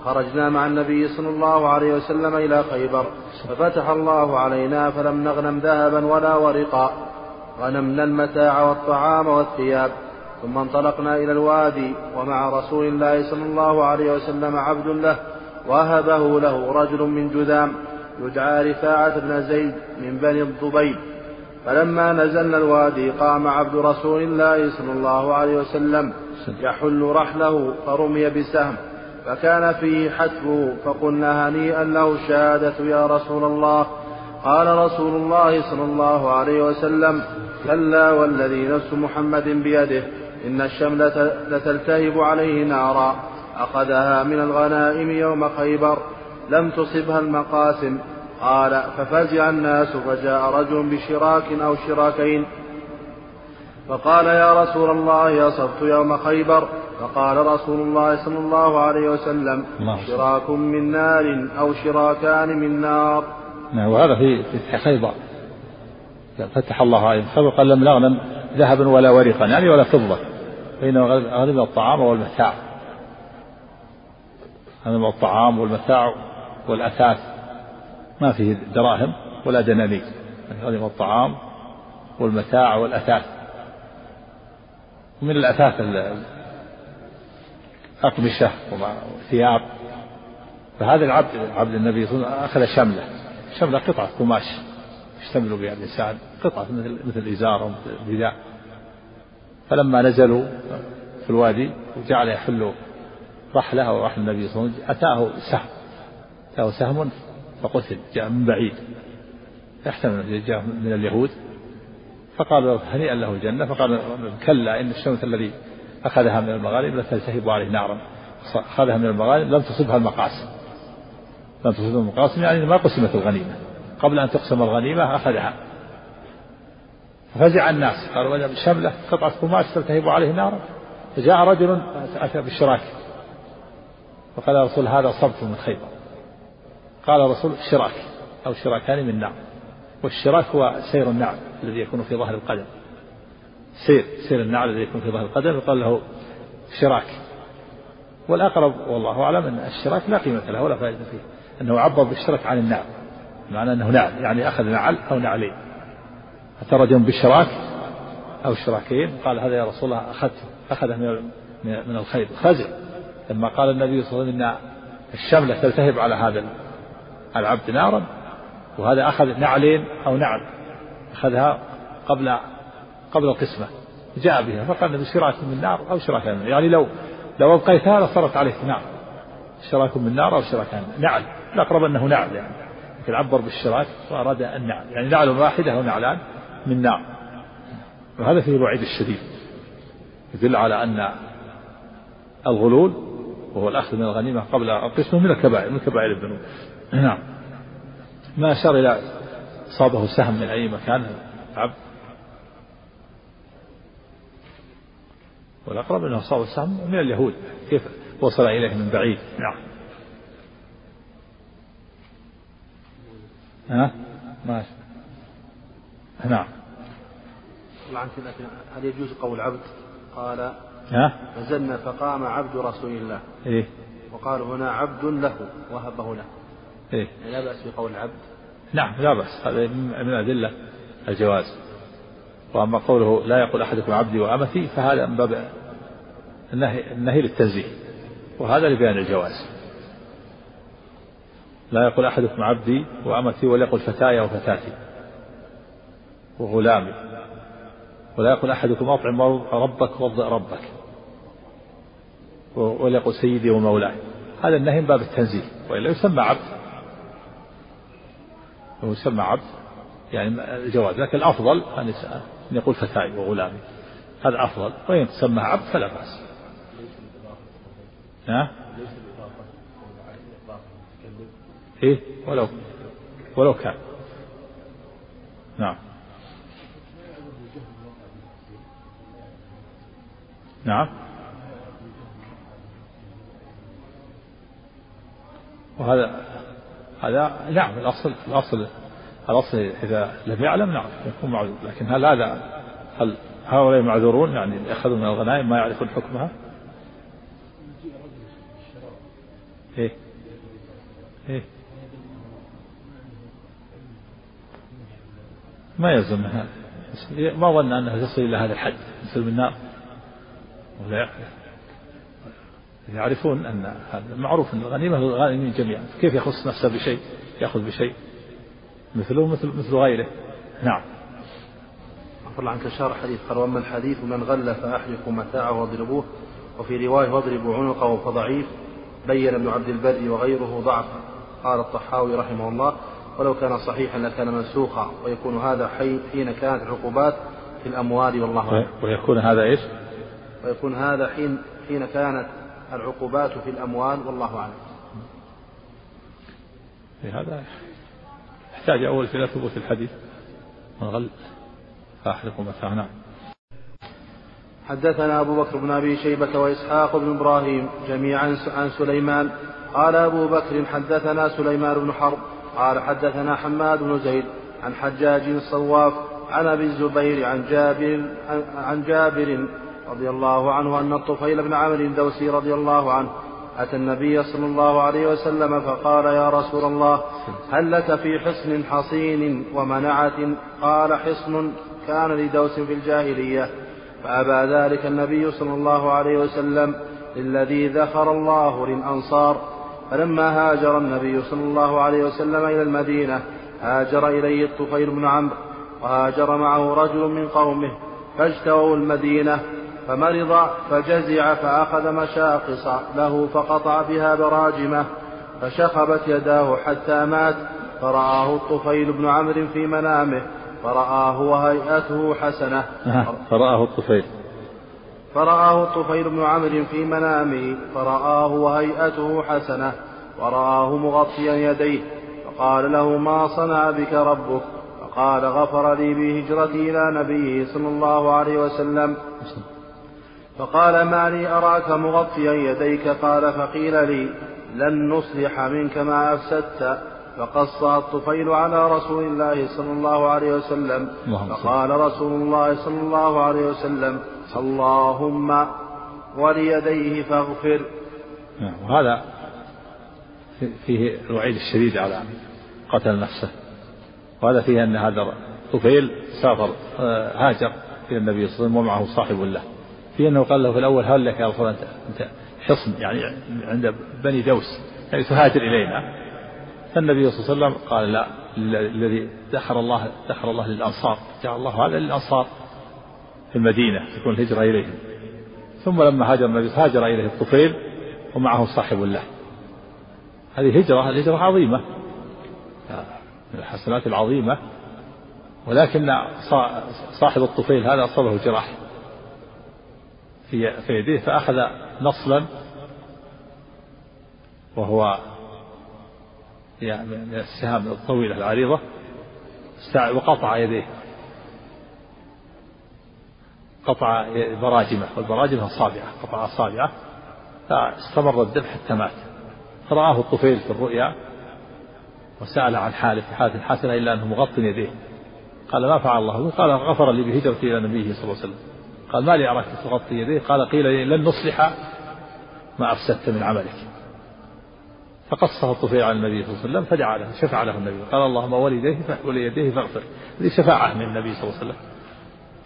خرجنا مع النبي صلى الله عليه وسلم إلى خيبر ففتح الله علينا فلم نغنم ذهبا ولا ورقا غنمنا المتاع والطعام والثياب ثم انطلقنا إلى الوادي ومع رسول الله صلى الله عليه وسلم عبد له وهبه له رجل من جذام يدعى رفاعة بن زيد من بني الضبيب. فلما نزلنا الوادي قام عبد رسول الله صلى الله عليه وسلم يحل رحله فرمي بسهم فكان فيه حتفه فقلنا هنيئا له الشهادة يا رسول الله. قال رسول الله صلى الله عليه وسلم كلا والذي نفس محمد بيده إن الشملة لتلتهب عليه نارا أخذها من الغنائم يوم خيبر لم تصبها المقاسم. قال ففزع الناس فجاء رجل بشراك أو شراكين. فقال يا رسول الله أصبت يوم خيبر. فقال رسول الله صلى الله عليه وسلم شراك من نار أو شراكان من نار. نعم وهذا في فتح خيبر. فتح الله عليه خيبر قال لم نغنم ذهبا ولا ورقا يعني ولا فضة بينما غنم الطعام والمتاع. غنم الطعام والمتاع والأثاث. ما فيه دراهم ولا دنانير غنم الطعام والمتاع والأثاث. من الأثاث أقمشة وثياب فهذا العبد عبد النبي صلى الله عليه وسلم أخذ شملة شملة قطعة قماش يشتمل بها الإنسان قطعة مثل مثل الإزار أو مثل الرداء فلما نزلوا في الوادي وجعل يحل رحلة أو رحل النبي صلى الله عليه وسلم أتاه سهم أتاه سهم فقتل جاء من بعيد. يحتمل جاء من اليهود. فقال له هنيئا له الجنة فقال كلا إن الشمس الذي أخذها من المغارب لتلتهب عليه نارا. أخذها من المغارب لم تصبها المقاسم لم تصبها المقاسم يعني ما قسمت الغنيمة. قبل أن تقسم الغنيمة أخذها. ففزع الناس قالوا وجد شملة قطعة قماش تلتهب عليه نارا. فجاء رجل أتى بالشراك. فقال يا رسول هذا صبت من خيبر. قال الرسول شراك أو شراكان من نار. والشراك هو سير النعم الذي يكون في ظهر القدم. سير سير النعل الذي يكون في ظهر القدم يقال له شراك. والأقرب والله أعلم أن الشراك لا قيمة له ولا فائدة فيه. أنه عبر بالشراك عن النعل معنى أنه نعل يعني أخذ نعل أو نعلين. أتى رجل بالشراك أو شراكين قال هذا يا رسول الله أخذته أخذه من من خزع لما قال النبي صلى الله عليه وسلم أن الشملة تلتهب على هذا العبد نارا وهذا أخذ نعلين أو نعل أخذها قبل قبل القسمة جاء بها فقال النبي شراك من نار أو شراك من يعني لو لو أبقيتها لصارت عليك نار. شراك من نار أو شراك من نعل الأقرب أنه نعل يعني. لكن عبر بالشراك وأراد النعل يعني نعل واحدة أو نعلان من نار. وهذا فيه الوعيد الشديد. يدل على أن الغلول وهو الأخذ من الغنيمة قبل القسمة من الكبائر من كبائر الذنوب. نعم. ما أشار إلى أصابه سهم من أي مكان؟ عبد والأقرب أنه أصابه سهم من اليهود. كيف وصل إليه من بعيد؟ نعم. ها؟ ماشي نعم. عنك لكن هل يجوز قول عبد؟ قال ها؟ نزلنا فقام عبد رسول الله. إيه. وقال هنا عبد له وهبه له. إيه. لا بأس بقول العبد. نعم لا بأس. هذا من أدلة الجواز. وأما قوله لا يقول أحدكم عبدي وأمتي فهذا من باب النهي, النهي للتنزيه. وهذا لبيان الجواز. لا يقول أحدكم عبدي وأمتي وليقل فتاي وفتاتي وغلامي. ولا يقول أحدكم أطعم ربك وضع ربك وليقل سيدي ومولاي. هذا النهي من باب التنزيل وإلا يسمى عبد. يسمى عبد يعني الجواز لكن الأفضل أن يقول فتاي وغلامي. هذا أفضل. وإن تسمى عبد فلا بأس. ها؟ إيه؟ ولو ولو كان. نعم. نعم. وهذا هذا نعم الأصل الأصل الأصل إذا لم يعلم نعم يكون معذور. لكن هل هذا هل هؤلاء معذورون؟ يعني أخذوا من الغنائم ما يعرفون حكمها؟ إيه. إيه. ما يلزم هذا ما ظن أنها تصل إلى هذا الحد. تصل بالنار ولا يعرفون أن هذا معروف أن الغنيمة للغانمين جميعا. كيف يخص نفسه بشيء؟ يأخذ بشيء. مثله مثل مثل غيره. نعم. عفوا عنك شرح حديث قال واما الحديث من غل فاحرقوا متاعه واضربوه. وفي رواية واضربوا عنقه فضعيف. بين ابن عبد البر وغيره ضعفا قال الطحاوي رحمه الله ولو كان صحيحا لكان منسوخا. ويكون هذا حين كانت العقوبات في الأموال والله أعلم. ويكون هذا إيش؟ ويكون هذا حين حين كانت العقوبات في الأموال والله أعلم. هذا يحتاج أول إلى ثبوت الحديث من غل فاحرقوا متاع نعم. حدثنا أبو بكر بن أبي شيبة وإسحاق بن إبراهيم جميعا عن سليمان قال أبو بكر حدثنا سليمان بن حرب قال حدثنا حماد بن زيد عن حجاج الصواف عن أبي الزبير عن جابر عن جابر رضي الله عنه أن الطفيل بن عمرو الدوسي رضي الله عنه أتى النبي صلى الله عليه وسلم فقال يا رسول الله هل لك في حصن حصين ومنعة؟ قال حصن كان لدوس في الجاهلية. فأبى ذلك النبي صلى الله عليه وسلم للذي ذخر الله للأنصار. فلما هاجر النبي صلى الله عليه وسلم إلى المدينة هاجر إليه الطفيل بن عمرو وهاجر معه رجل من قومه فاجتووا المدينة. فمرض فجزع فأخذ مشاقص له فقطع بها براجمه فشخبت يداه حتى مات. فرآه الطفيل بن عمرو في منامه فرآه وهيئته حسنة. فرآه الطفيل. فرآه الطفيل بن عمرو في منامه فرآه وهيئته حسنة. ورآه مغطيا يديه فقال له ما صنع بك ربك؟ فقال غفر لي بهجرتي إلى نبيه صلى الله عليه وسلم. فقال ما لي أراك مغطيا يديك؟ قال فقيل لي لن نصلح منك ما أفسدت فقص الطفيل على رسول الله صلى الله عليه وسلم. فقال رسول الله صلى الله عليه وسلم اللهم وليديه فاغفر. نعم وهذا فيه الوعيد الشديد على قتل نفسه. وهذا فيه أن هذا طفيل سافر آه، هاجر إلى النبي صلى الله عليه وسلم ومعه صاحب له. في أنه قال له في الأول هل لك يا رسول الله؟ أنت حصن يعني عند بني دوس. يعني تهاجر إلينا. فالنبي صلى الله عليه وسلم قال لا الذي دخر الله دخر الله للأنصار. جعل الله هذا للأنصار في المدينة تكون الهجرة إليهم. ثم لما هاجر النبي هاجر إليه الطفيل ومعه صاحب له. هذه هجرة الهجرة عظيمة. من الحسنات العظيمة. ولكن صاحب الطفيل هذا أصابه جراح. في في يديه فأخذ نصلا وهو يعني من السهام الطويلة العريضة وقطع يديه. قطع براجمه والبراجم الصابعة قطع أصابعه فاستمر الدم حتى مات. فرآه الطفيل في الرؤيا وسأل عن حاله في حالة حسنة إلا أنه مغط يديه. قال ما فعل الله قال غفر لي بهجرتي إلى نبيه صلى الله عليه وسلم. قال ما لي أراك تغطي يديه قال قيل لي لن نصلح ما أفسدت من عملك. فقصه الطفيل على النبي صلى الله عليه وسلم فدعا له شفع له النبي. قال اللهم وليديه وليديه فاغفر. هذه شفاعة من النبي صلى الله عليه وسلم.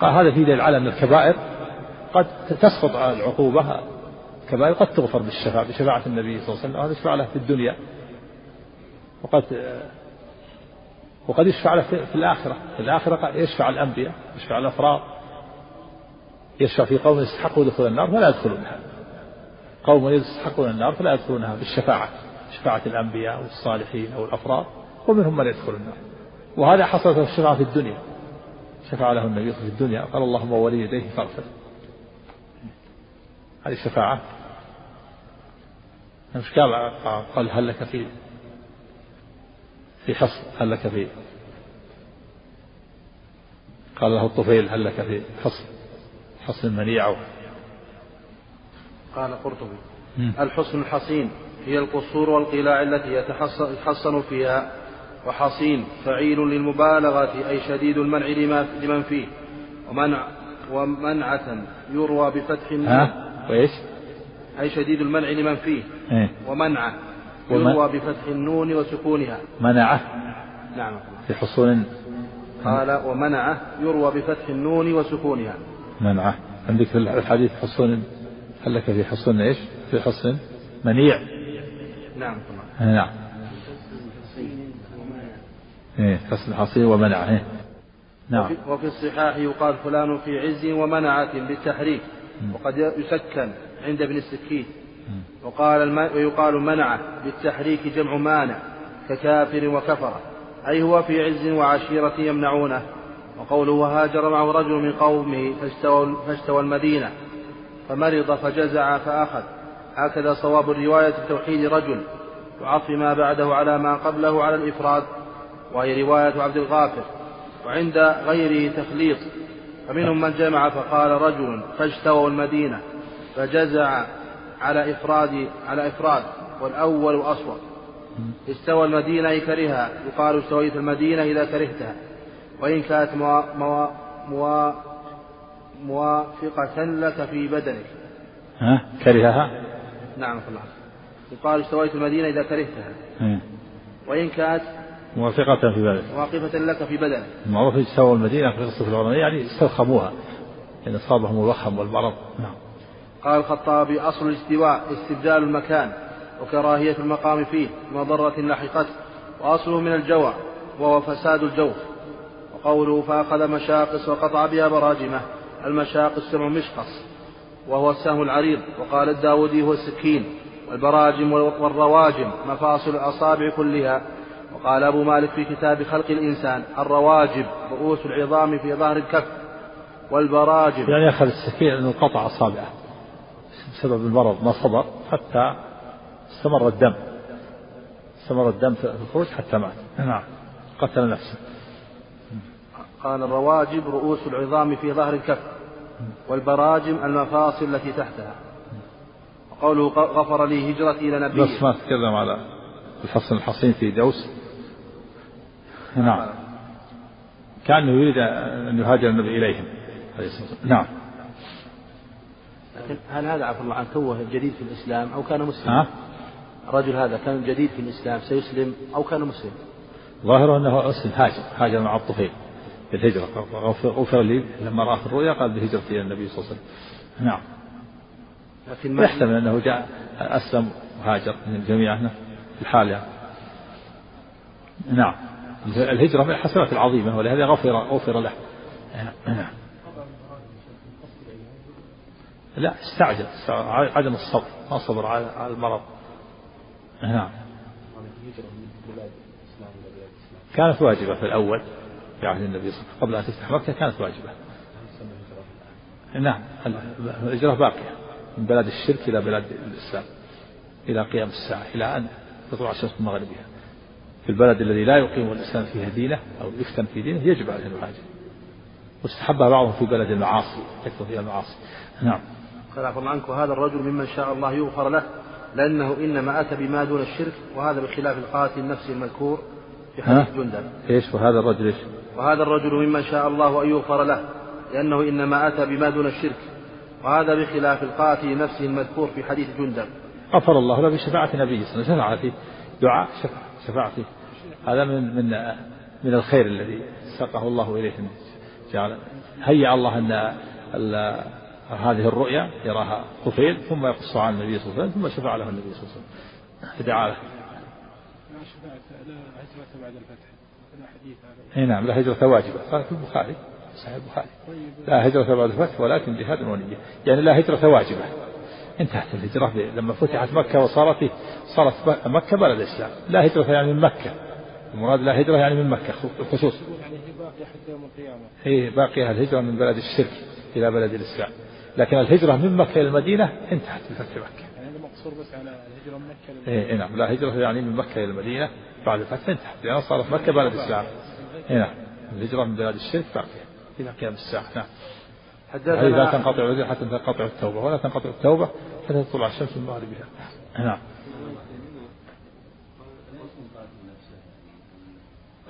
قال هذا في دليل على أن الكبائر قد تسقط العقوبة. كبائر قد تغفر بالشفاعة بشفاعة النبي صلى الله عليه وسلم. هذا شفاعة له في الدنيا. وقد وقد يشفع له في الآخرة. في الآخرة يشفع الأنبياء يشفع الأفراد. يشفع في قوم يستحقوا دخول النار فلا يدخلونها. قوم يستحقون النار فلا يدخلونها بالشفاعة شفاعة الأنبياء والصالحين أو الأفراد ومنهم من يدخل النار. وهذا حصل في الشفاعة في الدنيا. شفع له النبي في الدنيا قال اللهم ولي يديه فاغفر. هذه الشفاعة. مش قال؟ قال هل لك في في حصن هل لك في؟ قال له الطفيل هل لك في حصن؟ حصن منيع قال قرطبي. الحصن الحصين هي القصور والقلاع التي يتحصن فيها. وحصين فعيل للمبالغة أي شديد المنع لمن فيه. ومنع ومنعة يروى بفتح ها؟ وإيش؟ أي شديد المنع لمن فيه. إيه؟ ومنعة يروى بفتح النون وسكونها. منعة. نعم. في حصون. قال ومنعة يروى بفتح النون وسكونها. منعه. عندك في الحديث حصون هل لك في حصون إيش؟ في حصن منيع. نعم نعم. إيه حصن حصين ومنع إيه؟ نعم. وفي, الصحاح يقال فلان في عز ومنعة بالتحريك وقد يسكن عند ابن السكين. وقال الم... ويقال منع بالتحريك جمع مانع ككافر وكفر. أي هو في عز وعشيرة يمنعونه. وقوله هاجر معه رجل من قومه فاستوى, فاستوى المدينة فمرض فجزع فأخذ. هكذا صواب الرواية في توحيد رجل وعطف ما بعده على ما قبله على الإفراد وهي رواية عبد الغافر وعند غيره تخليط فمنهم من جمع فقال رجل فاجتووا المدينة فجزع على إفراد على إفراد والأول أصوب استوى المدينة كرهها يقال استويت المدينة إذا كرهتها. وإن كانت موا موا موا موافقة لك في بدنك. ها؟ كرهها؟ نعم الله يقال استويت المدينة إذا كرهتها. وإن كانت موافقة في بدنك. موافقة لك في بدنك. معروف استوى المدينة في قصة العلماء يعني استرخموها. يعني أصابهم الوخم والمرض. نعم. قال الخطابي أصل الاستواء استبدال المكان وكراهية المقام فيه مضرة لحقته وأصله من الجوع وهو فساد الجوف. وقوله فأخذ مشاقص وقطع بها براجمة المشاقص جمع مشقص وهو السهم العريض وقال الداودي هو السكين والبراجم والرواجم مفاصل الأصابع كلها وقال أبو مالك في كتاب خلق الإنسان الرواجب رؤوس العظام في ظهر الكف والبراجم يعني أخذ السكين أنه قطع أصابعه بسبب المرض ما صبر حتى استمر الدم استمر الدم في الخروج حتى مات. نعم قتل نفسه. قال الرواجب رؤوس العظام في ظهر الكف والبراجم المفاصل التي تحتها. وقوله غفر لي هجرتي إلى نبيه بس ما تكلم على الحصن الحصين في دوس نعم. كأنه يريد أن يهاجر النبي إليهم. عليه الصلاة والسلام نعم. لكن هل هذا عفوا الله عنه توه جديد في الإسلام أو كان مسلم؟ ها؟ الرجل هذا كان جديد في الإسلام سيسلم أو كان مسلم؟ ظاهره أنه أسلم هاجر هاجر مع الطفيل. في الهجرة غفر لي لما رأى في الرؤيا قال بهجرتي إلى النبي صلى الله عليه وسلم. نعم. لكن ما يحتمل أنه جاء أسلم وهاجر من الجميع هنا في الحال يعني. نعم. الهجرة من الحسنات العظيمة ولهذا غفر غفر له. نعم لا استعجل. عدم الصبر. ما صبر على المرض. نعم. كانت واجبة في الأول. في عهد النبي صلى الله عليه وسلم قبل أن تفتح مكة كانت واجبة. نعم الهجرة باقية من بلاد الشرك إلى بلاد الإسلام إلى قيام الساعة إلى أن تطلع الشمس من مغربها. في البلد الذي لا يقيم الإسلام فيها دينه أو يفتن في دينه يجب عليه أن يهاجر. واستحبها بعضهم في بلد المعاصي يكثر فيها المعاصي. نعم. قال عفوا عنك. وهذا الرجل ممن شاء الله يغفر له لأنه إنما أتى بما دون الشرك وهذا بخلاف القاتل النفسي المذكور في حديث جندب. إيش؟ وهذا الرجل إيش؟ وهذا الرجل ممن شاء الله أن يغفر له لأنه إنما أتى بما دون الشرك وهذا بخلاف القاتل نفسه المذكور في حديث جندب. غفر الله له بشفاعة نبيه صلى الله عليه وسلم شفاعة فيه دعاء شفاعة فيه هذا من من من الخير الذي ساقه الله إليه جعل هيأ الله أن هذه الرؤيا يراها طفيل ثم يقص عن النبي صلى الله عليه وسلم ثم شفع له النبي صلى الله عليه وسلم. فدعا له. لا هجرة بعد الفتح. لا اي نعم لا هجرة واجبة. قال في البخاري صحيح البخاري. لا هجرة بعد الفتح ولكن جهاد ونية يعني لا هجرة واجبة. انتهت الهجرة لما فتحت مكة وصارت صارت مكة بلد الإسلام. لا هجرة يعني من مكة. المراد لا هجرة يعني من مكة خصوصا يعني هي باقية الهجرة من بلد الشرك إلى بلد الإسلام. لكن الهجرة من مكة إلى المدينة انتهت بفتح مكة. يعني هذا مقصور بس على الهجرة من مكة إيه إيه نعم لا هجرة يعني من مكة إلى المدينة بعد الفتح انتهت لأن صارت مكة بلد الإسلام. إيه نعم. الهجرة من بلاد الشرك باقية إلى قيام الساعة. نعم. هذه لا حدثنا تنقطع الهجرة حتى تنقطع التوبة ولا تنقطع التوبة حتى تطلع الشمس من مغربها. نعم.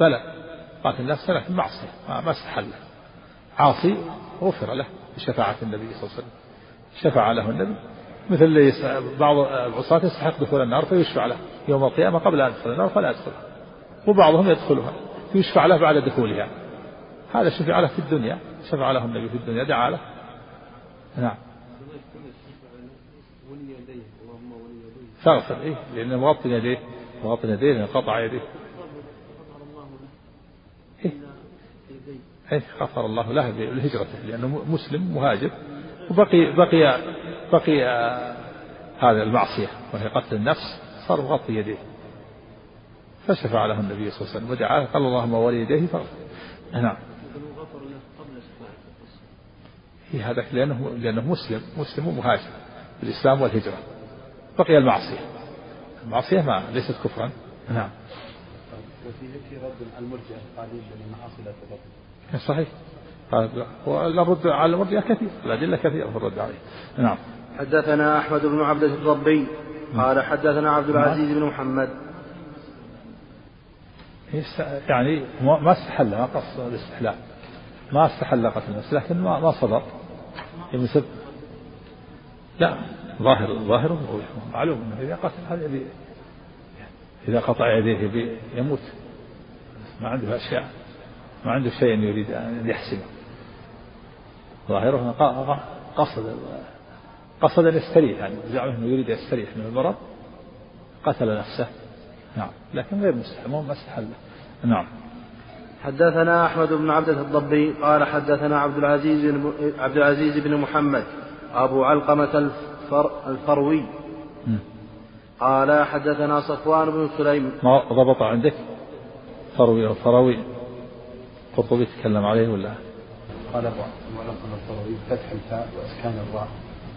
بلى. قاتل نفسه لكن معصية. ما استحل. عاصي غفر له بشفاعة النبي صلى الله عليه وسلم. شفع له النبي. مثل بعض العصاة يستحق دخول النار فيشفع له. يوم القيامة قبل أن يدخل النار فلا يدخلها. وبعضهم يدخلها. يشفع له بعد دخولها. هذا شفع له في الدنيا. شفع له النبي في الدنيا. دعا له. نعم. فاغفر. إيه. لأنه مغطي يديه. مغطي يديه. لأنه قطع يديه. إيه. إيه. غفر الله له بهجرته. لأنه مسلم مهاجر. وبقي بقي بقي هذا المعصية وهي قتل النفس صار مغطي يديه. فشفع له النبي صلى الله عليه وسلم ودعا له قال اللهم ولي يديه فاغفر نعم. هي هذا لأنه لأنه مسلم مسلم ومهاجر الإسلام والهجرة. بقي المعصية. المعصية ما ليست كفرا. نعم. وفي في رد المرجئة بأن المعاصي لا تضر صحيح والرد على المرجئة كثير الأدلة كثيرة في الرد عليه. نعم. حدثنا أحمد بن عبدة الضبي قال حدثنا عبد العزيز بن محمد. يعني ما استحل ما قص الاستحلال. ما استحل قتل النفس لكن ما ما صدر يمسك لا ظاهر ظاهر معلوم أنه إذا قتل هذا إذا قطع يديه يموت. ما عنده أشياء ما عنده شيء يريد أن يحسمه ظاهره قصد قصد أن يستريح يعني زعم انه يريد يستريح من المرض قتل نفسه. نعم لكن غير مستحل مو ما استحل نعم. حدثنا أحمد بن عبدة الضبي قال حدثنا عبد العزيز بن عبد العزيز بن محمد أبو علقمة الفر الفروي. قال حدثنا صفوان بن سليم. ما ضبط عندك؟ فروي أو فروي قرطبي تكلم عليه ولا؟ قال الراء ولقب الطروي فتح الفاء وإسكان الراء.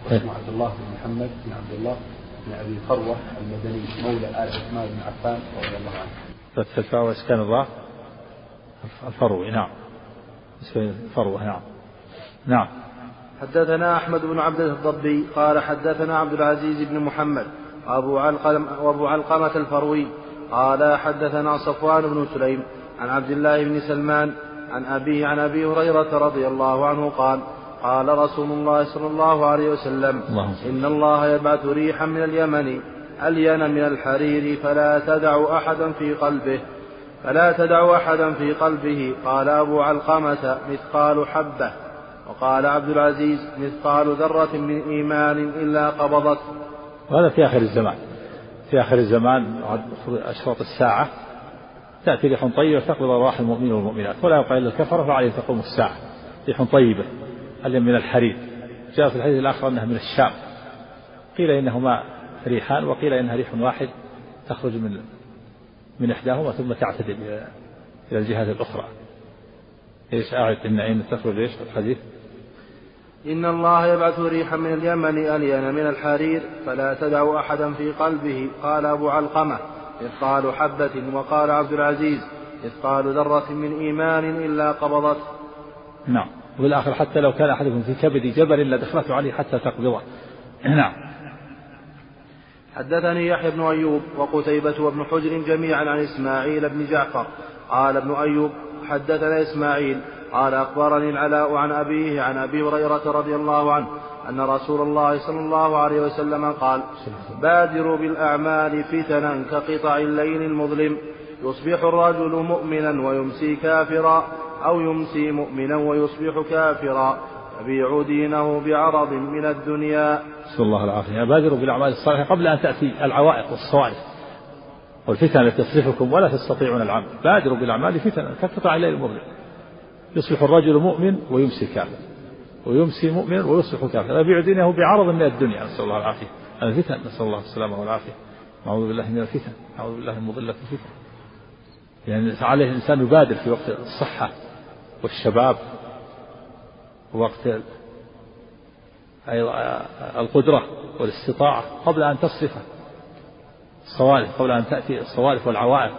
واسمه عبد الله بن محمد بن عبد الله بن أبي فروة المدني مولى آل عثمان بن عفان رضي الله عنه. فتح الفاء وإسكان الراء الفروي نعم. اسمه فروة نعم. نعم. حدثنا أحمد بن عبدة الضبي قال حدثنا عبد العزيز بن محمد وأبو علقمة, وأبو علقمة الفروي قال حدثنا صفوان بن سليم عن عبد الله بن سلمان عن أبيه عن أبي هريرة رضي الله عنه قال قال رسول الله صلى الله عليه وسلم اللهم صل. إن الله يبعث ريحا من اليمن ألين من الحرير فلا تدع أحدا في قلبه فلا تدع أحدا في قلبه. قال أبو علقمة مثقال حبة. وقال عبد العزيز مثقال ذرة من إيمان إلا قبضته وهذا في آخر الزمان. في آخر الزمان أشراط الساعة تأتي ريح طيبة تقبض أرواح المؤمنين والمؤمنات ولا يبقى إلا الكفرة فعليه تقوم الساعة. ريح طيبة. هل من الحرير. جاء في الحديث الآخر أنها من الشام. قيل إنهما ريحان وقيل إنها ريح واحد تخرج من من إحداهما ثم تعتدل إلى الجهة الأخرى. إيش أعد إن أين تخرج إيش الحديث؟ إن الله يبعث ريحا من اليمن ألين من الحرير فلا تدع أحدا في قلبه قال أبو علقمة. مثقال حبة وقال عبد العزيز. مثقال ذرة من إيمان إلا قبضته نعم. وبالآخر حتى لو كان أحدكم في كبد جبل لدخلته عليه حتى تقبضه. نعم. حدثني يحيى بن أيوب وقتيبة وابن حجر جميعا عن إسماعيل بن جعفر. قال ابن أيوب حدثنا إسماعيل. قال أخبرني العلاء عن أبيه عن أبي هريرة رضي الله عنه أن رسول الله صلى الله عليه وسلم قال بادروا بالأعمال فتنا كقطع الليل المظلم يصبح الرجل مؤمنا ويمسي كافرا. أو يمسي مؤمنا ويصبح كافرا. يبيع دينه بعرض من الدنيا. نسأل الله العافية. بادروا بالأعمال الصالحة قبل أن تأتي العوائق والصوارف والفتن التي تصرفكم ولا تستطيعون العمل. بادروا بالأعمال فتنة. كقطع الليل المظلم يصبح الرجل مؤمن ويمسي كافر. ويمسي مؤمن ويصبح كافر. يبيع دينه بعرض من الدنيا. نسأل الله العافية. الفتن. نسأل الله السلامة والعافية. نعوذ بالله من الفتن. نعوذ بالله من مضلة الفتن. يعني عليه الإنسان يبادر في وقت الصحة. والشباب ووقت القدرة والاستطاعة قبل أن تصرف الصوارف قبل أن تأتي الصوارف والعوائق.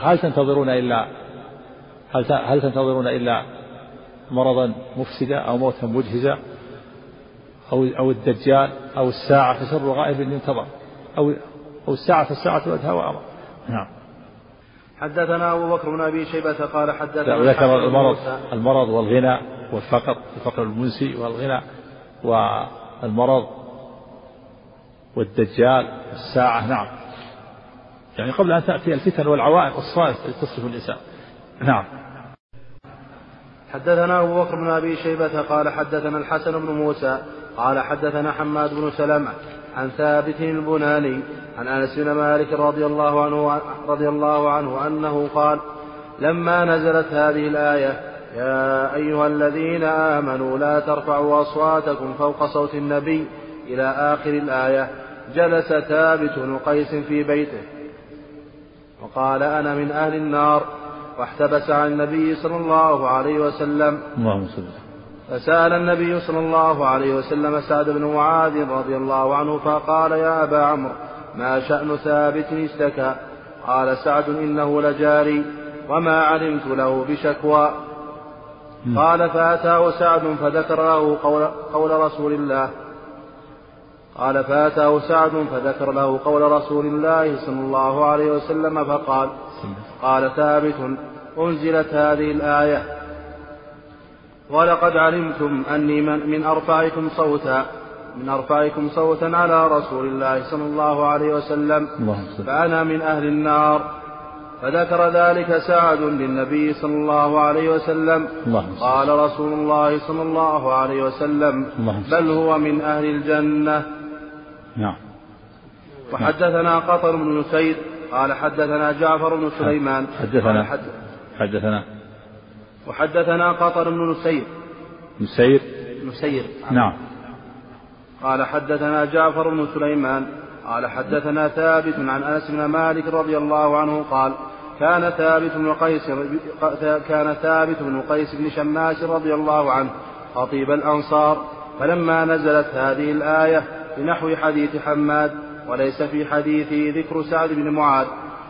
هل تنتظرون إلا هل هل تنتظرون إلا مرضا مفسدا أو موتا مجهزا أو أو الدجال أو الساعة؟ فشر غائب ينتظر أو أو الساعة فالساعة أدهى وأمر. نعم. حدثنا أبو بكر بن أبي شيبة قال حدثنا ذكر المرض المرض والغنى والفقر الفقر المنسي والغنى والمرض والدجال والساعة نعم. يعني قبل أن تأتي الفتن والعوائق والصائف التي تصرف الإنسان. نعم. حدثنا أبو بكر بن أبي شيبة قال حدثنا الحسن بن موسى قال حدثنا حماد بن سلمة عن ثابت البناني عن أنس بن مالك رضي الله عنه رضي الله عنه أنه قال لما نزلت هذه الآية يا أيها الذين آمنوا لا ترفعوا أصواتكم فوق صوت النبي إلى آخر الآية جلس ثابت بن قيس في بيته. وقال أنا من أهل النار. واحتبس عن النبي صلى الله عليه وسلم. اللهم صل فسأل النبي صلى الله عليه وسلم سعد بن معاذ رضي الله عنه فقال يا أبا عمرو ما شأن ثابت اشتكى؟ قال سعد إنه لجاري وما علمت له بشكوى. قال فأتاه سعد فذكر له قول, قول رسول الله. قال فأتاه سعد فذكر له قول رسول الله صلى الله عليه وسلم فقال قال ثابت أنزلت هذه الآية ولقد علمتم أني من, من أرفعكم صوتا من أرفعكم صوتا على رسول الله صلى الله عليه وسلم فأنا من أهل النار. فذكر ذلك سعد للنبي صلى الله عليه وسلم. قال رسول الله صلى الله عليه وسلم بل هو من أهل الجنة. نعم. وحدثنا قطر بن نسير قال حدثنا جعفر بن سليمان. حدثنا. حدثنا. وحدثنا قطر بن نسير. نسير؟ نسير. نعم. قال حدثنا جعفر بن سليمان قال حدثنا ثابت عن أنس بن مالك رضي الله عنه قال كان ثابت بن قيس كان ثابت بن قيس بن شماس رضي الله عنه خطيب الأنصار فلما نزلت هذه الآية بنحو حديث حماد وليس في حديثه ذكر سعد بن معاذ.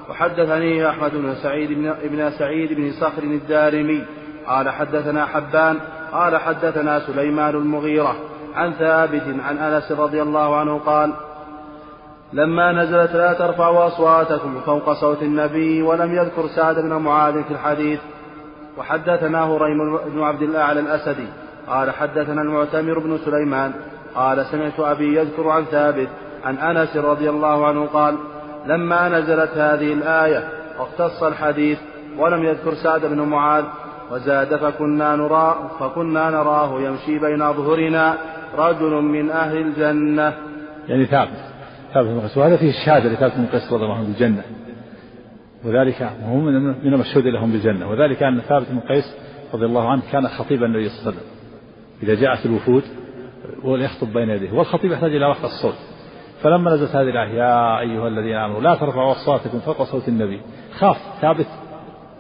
وحدثني أحمد بن سعيد بن, ابن سعيد بن صخر الدارمي قال حدثنا حبان قال حدثنا سليمان المغيرة عن ثابت عن أنس رضي الله عنه قال لما نزلت لا ترفعوا أصواتكم فوق صوت النبي ولم يذكر سعد بن معاذ في الحديث. وحدثنا هريم بن عبد الأعلى الأسدي قال حدثنا المعتمر بن سليمان قال سمعت أبي يذكر عن ثابت عن أنس رضي الله عنه قال لما نزلت هذه الآية واختص الحديث ولم يذكر سعد بن معاذ وزاد فكنا نرى فكنا نراه يمشي بين أظهرنا رجل من أهل الجنة. يعني ثابت ثابت بن قيس وهذا فيه الشهادة لثابت بن قيس رضي الله عنه بالجنة. وذلك هو من المشهود لهم بالجنة. وذلك أن ثابت بن قيس رضي الله عنه كان خطيب النبي صلى الله عليه وسلم. إذا جاءت الوفود وليخطب بين يديه. والخطيب يحتاج إلى رفع الصوت. فلما نزلت هذه الآية يا أيها الذين آمنوا لا ترفعوا أصواتكم فوق صوت النبي. خاف ثابت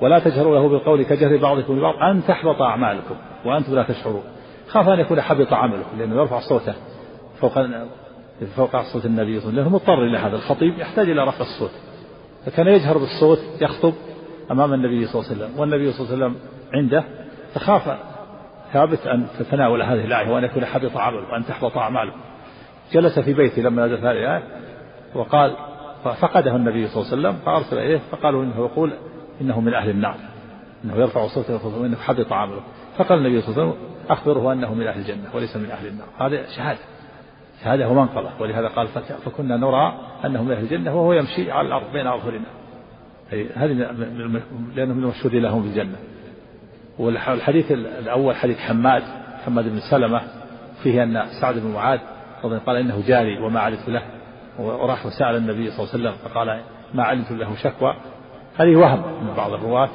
ولا تجهروا له بالقول كجهر بعضكم لبعض. أن تحبط أعمالكم وأنتم لا تشعرون. خاف أن يكون حبط عمله لأنه يرفع صوته فوق فوق صوت النبي صلى الله عليه وسلم. لأنه مضطر إلى هذا. الخطيب يحتاج إلى رفع الصوت. فكان يجهر بالصوت يخطب أمام النبي صلى الله عليه وسلم. والنبي صلى الله عليه وسلم عنده فخاف ثابت أن تتناول هذه الآية وأن يكون حبط عمله وأن تحبط أعماله جلس في بيته لما نزلت هذه الآية وقال ففقده النبي صلى الله عليه وسلم فأرسل إليه فقالوا إنه يقول إنه من أهل النار إنه يرفع صوته وإنه حبط عمله فقال النبي صلى الله عليه وسلم أخبره أنه من أهل الجنة وليس من أهل النار. هذا شهادة شهادة ومنقبة ولهذا قال فكنا نرى أنه من أهل الجنة وهو يمشي على الأرض بين أظهرنا. هذه لأنه من المشهود لهم في الجنة. والحديث الأول حديث حماد حماد بن سلمة فيه أن سعد بن معاذ قال إنه جاري وما عرفت له وراح وسأل النبي صلى الله عليه وسلم فقال ما علمت له شكوى. هذه وهم. من بعض الرواة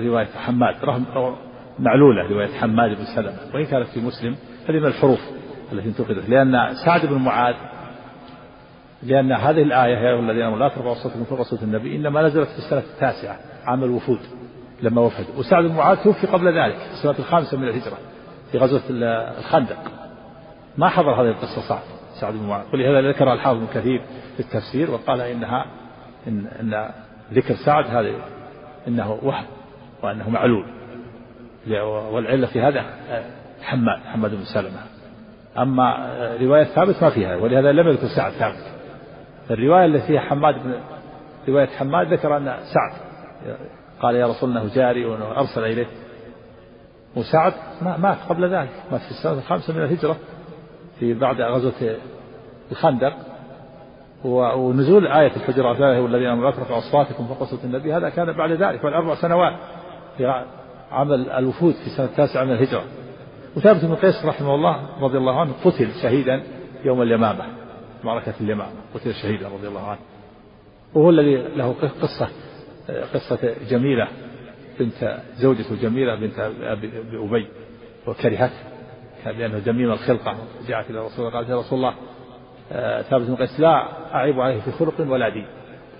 رواية حماد رغم معلولة رواية حماد بن سلمة. وإن كانت في مسلم. هذه من الحروف التي انتقدت. لأن سعد بن معاذ لأن هذه الآية يا أيها الذين آمنوا لا ترفعوا صوتكم فوق صوت النبي إنما نزلت في السنة التاسعة عام الوفود لما وفد. وسعد بن معاذ توفي قبل ذلك في السنة الخامسة من الهجرة في غزوة الخندق. ما حضر هذه القصة سعد سعد بن معاذ. ولهذا ذكر الحافظ ابن كثير في التفسير وقال إنها إن, إن ذكر سعد هذا إنه وهم وأنه معلول. والعلة في هذا حماد حماد بن سلمة. أما رواية ثابت ما فيها ولهذا لم يذكر سعد ثابت. الرواية التي فيها حماد بن رواية حماد ذكر أن سعد قال يا رسول الله جاري وأرسل إليه. وسعد مات قبل ذلك مات في السنة الخامسة من الهجرة في بعد غزوة الخندق. ونزول آية الحجرات يا الذين آمنوا لا أصواتكم فوق صوت النبي هذا كان بعد ذلك بعد أربع سنوات في عمل الوفود في السنة التاسعة من الهجرة وثابت بن قيس رحمه الله رضي الله عنه قتل شهيدا يوم اليمامة معركة اليمامة قتل شهيدا رضي الله عنه وهو الذي له قصة قصة جميلة بنت زوجته جميلة بنت أبي وكرهته كان لأنه جميل الخلقة جاءت إلى رسول الله قالت يا رسول الله آه، ثابت بن قيس لا أعيب عليه في خلق ولا دين.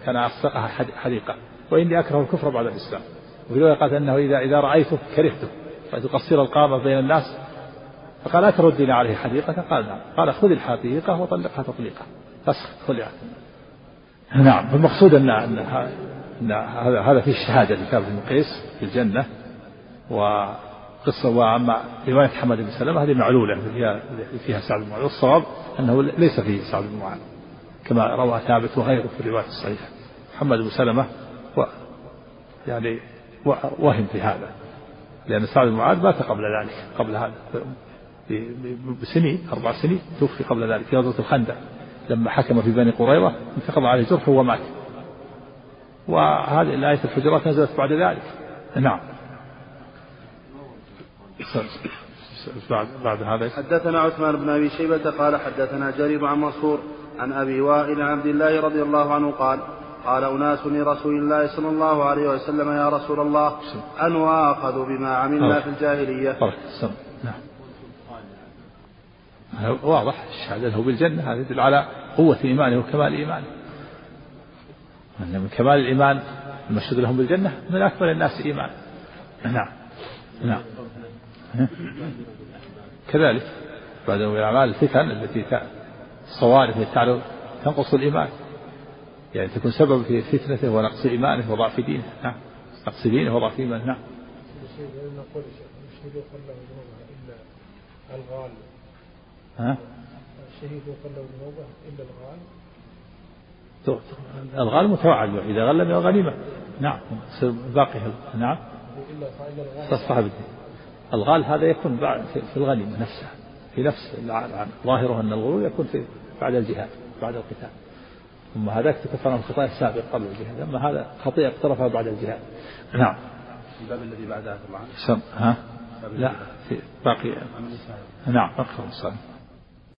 كان أصدقها حديقة. وإني أكره الكفر بعد الإسلام. وفي رواية قالت أنه إذا إذا رأيته كرهته. فتقصر القامة بين الناس فقال أتردين عليه حديقة؟ قال نعم. قال خذ الحديقة وطلقها تطليقا. فسخ خلعت. نعم. فالمقصود أن أن هذا هذا فيه الشهادة لثابت بن قيس في الجنة. وقصة وأما رواية حمد بن سلمة هذه معلولة فيها فيها سعد بن معاذ. والصواب أنه ليس فيه سعد بن معاذ كما روى ثابت وغيره في الرواية الصحيحة. محمد بن سلمة و يعني وهم في هذا لأن سعد بن معاذ مات قبل ذلك قبل هذا بسنين أربع سنين توفي قبل ذلك في غزوة الخندق. لما حكم في بني قريظة انتقض عليه جرح ومات. وهذه الآية الحجرات نزلت بعد ذلك. نعم. بعد بعد هذا. حدثنا عثمان بن أبي شيبة قال حدثنا جرير عن منصور عن أبي وائل عبد الله رضي الله عنه قال قال أناس لرسول الله صلى الله عليه وسلم يا رسول الله أن وآخذ بما عملنا في الجاهلية. نعم. واضح. الشهادة له بالجنة. هذا يدل على قوة إيمانه وكمال إيمانه. أن من كمال الإيمان المشهود لهم بالجنة من أكمل الناس إيمانا. نعم. نعم. كذلك بعد أعمال الفتن التي الصوارف التي تنقص الإيمان. يعني تكون سبب في فتنته ونقص إيمانه وضعف دينه. نعم. نقص دينه وضعف إيمانه. نعم. الغال. ها؟ الشهيد يقل ذنوبه إلا الغال. الغال متوعد إذا غل من الغنيمة. نعم. باقي نعم. تصفح الغال هذا يكون بعد في الغنيمة نفسها في نفس ظاهره أن الغلول يكون في بعد الجهاد بعد القتال. ثم هذاك تكفر عن الخطايا السابق قبل الجهاد أما هذا خطيئة اقترفها بعد الجهاد. نعم. الباب الذي بعدها طبعا سم ها؟ لا في باقي. نعم أكثر الصلاة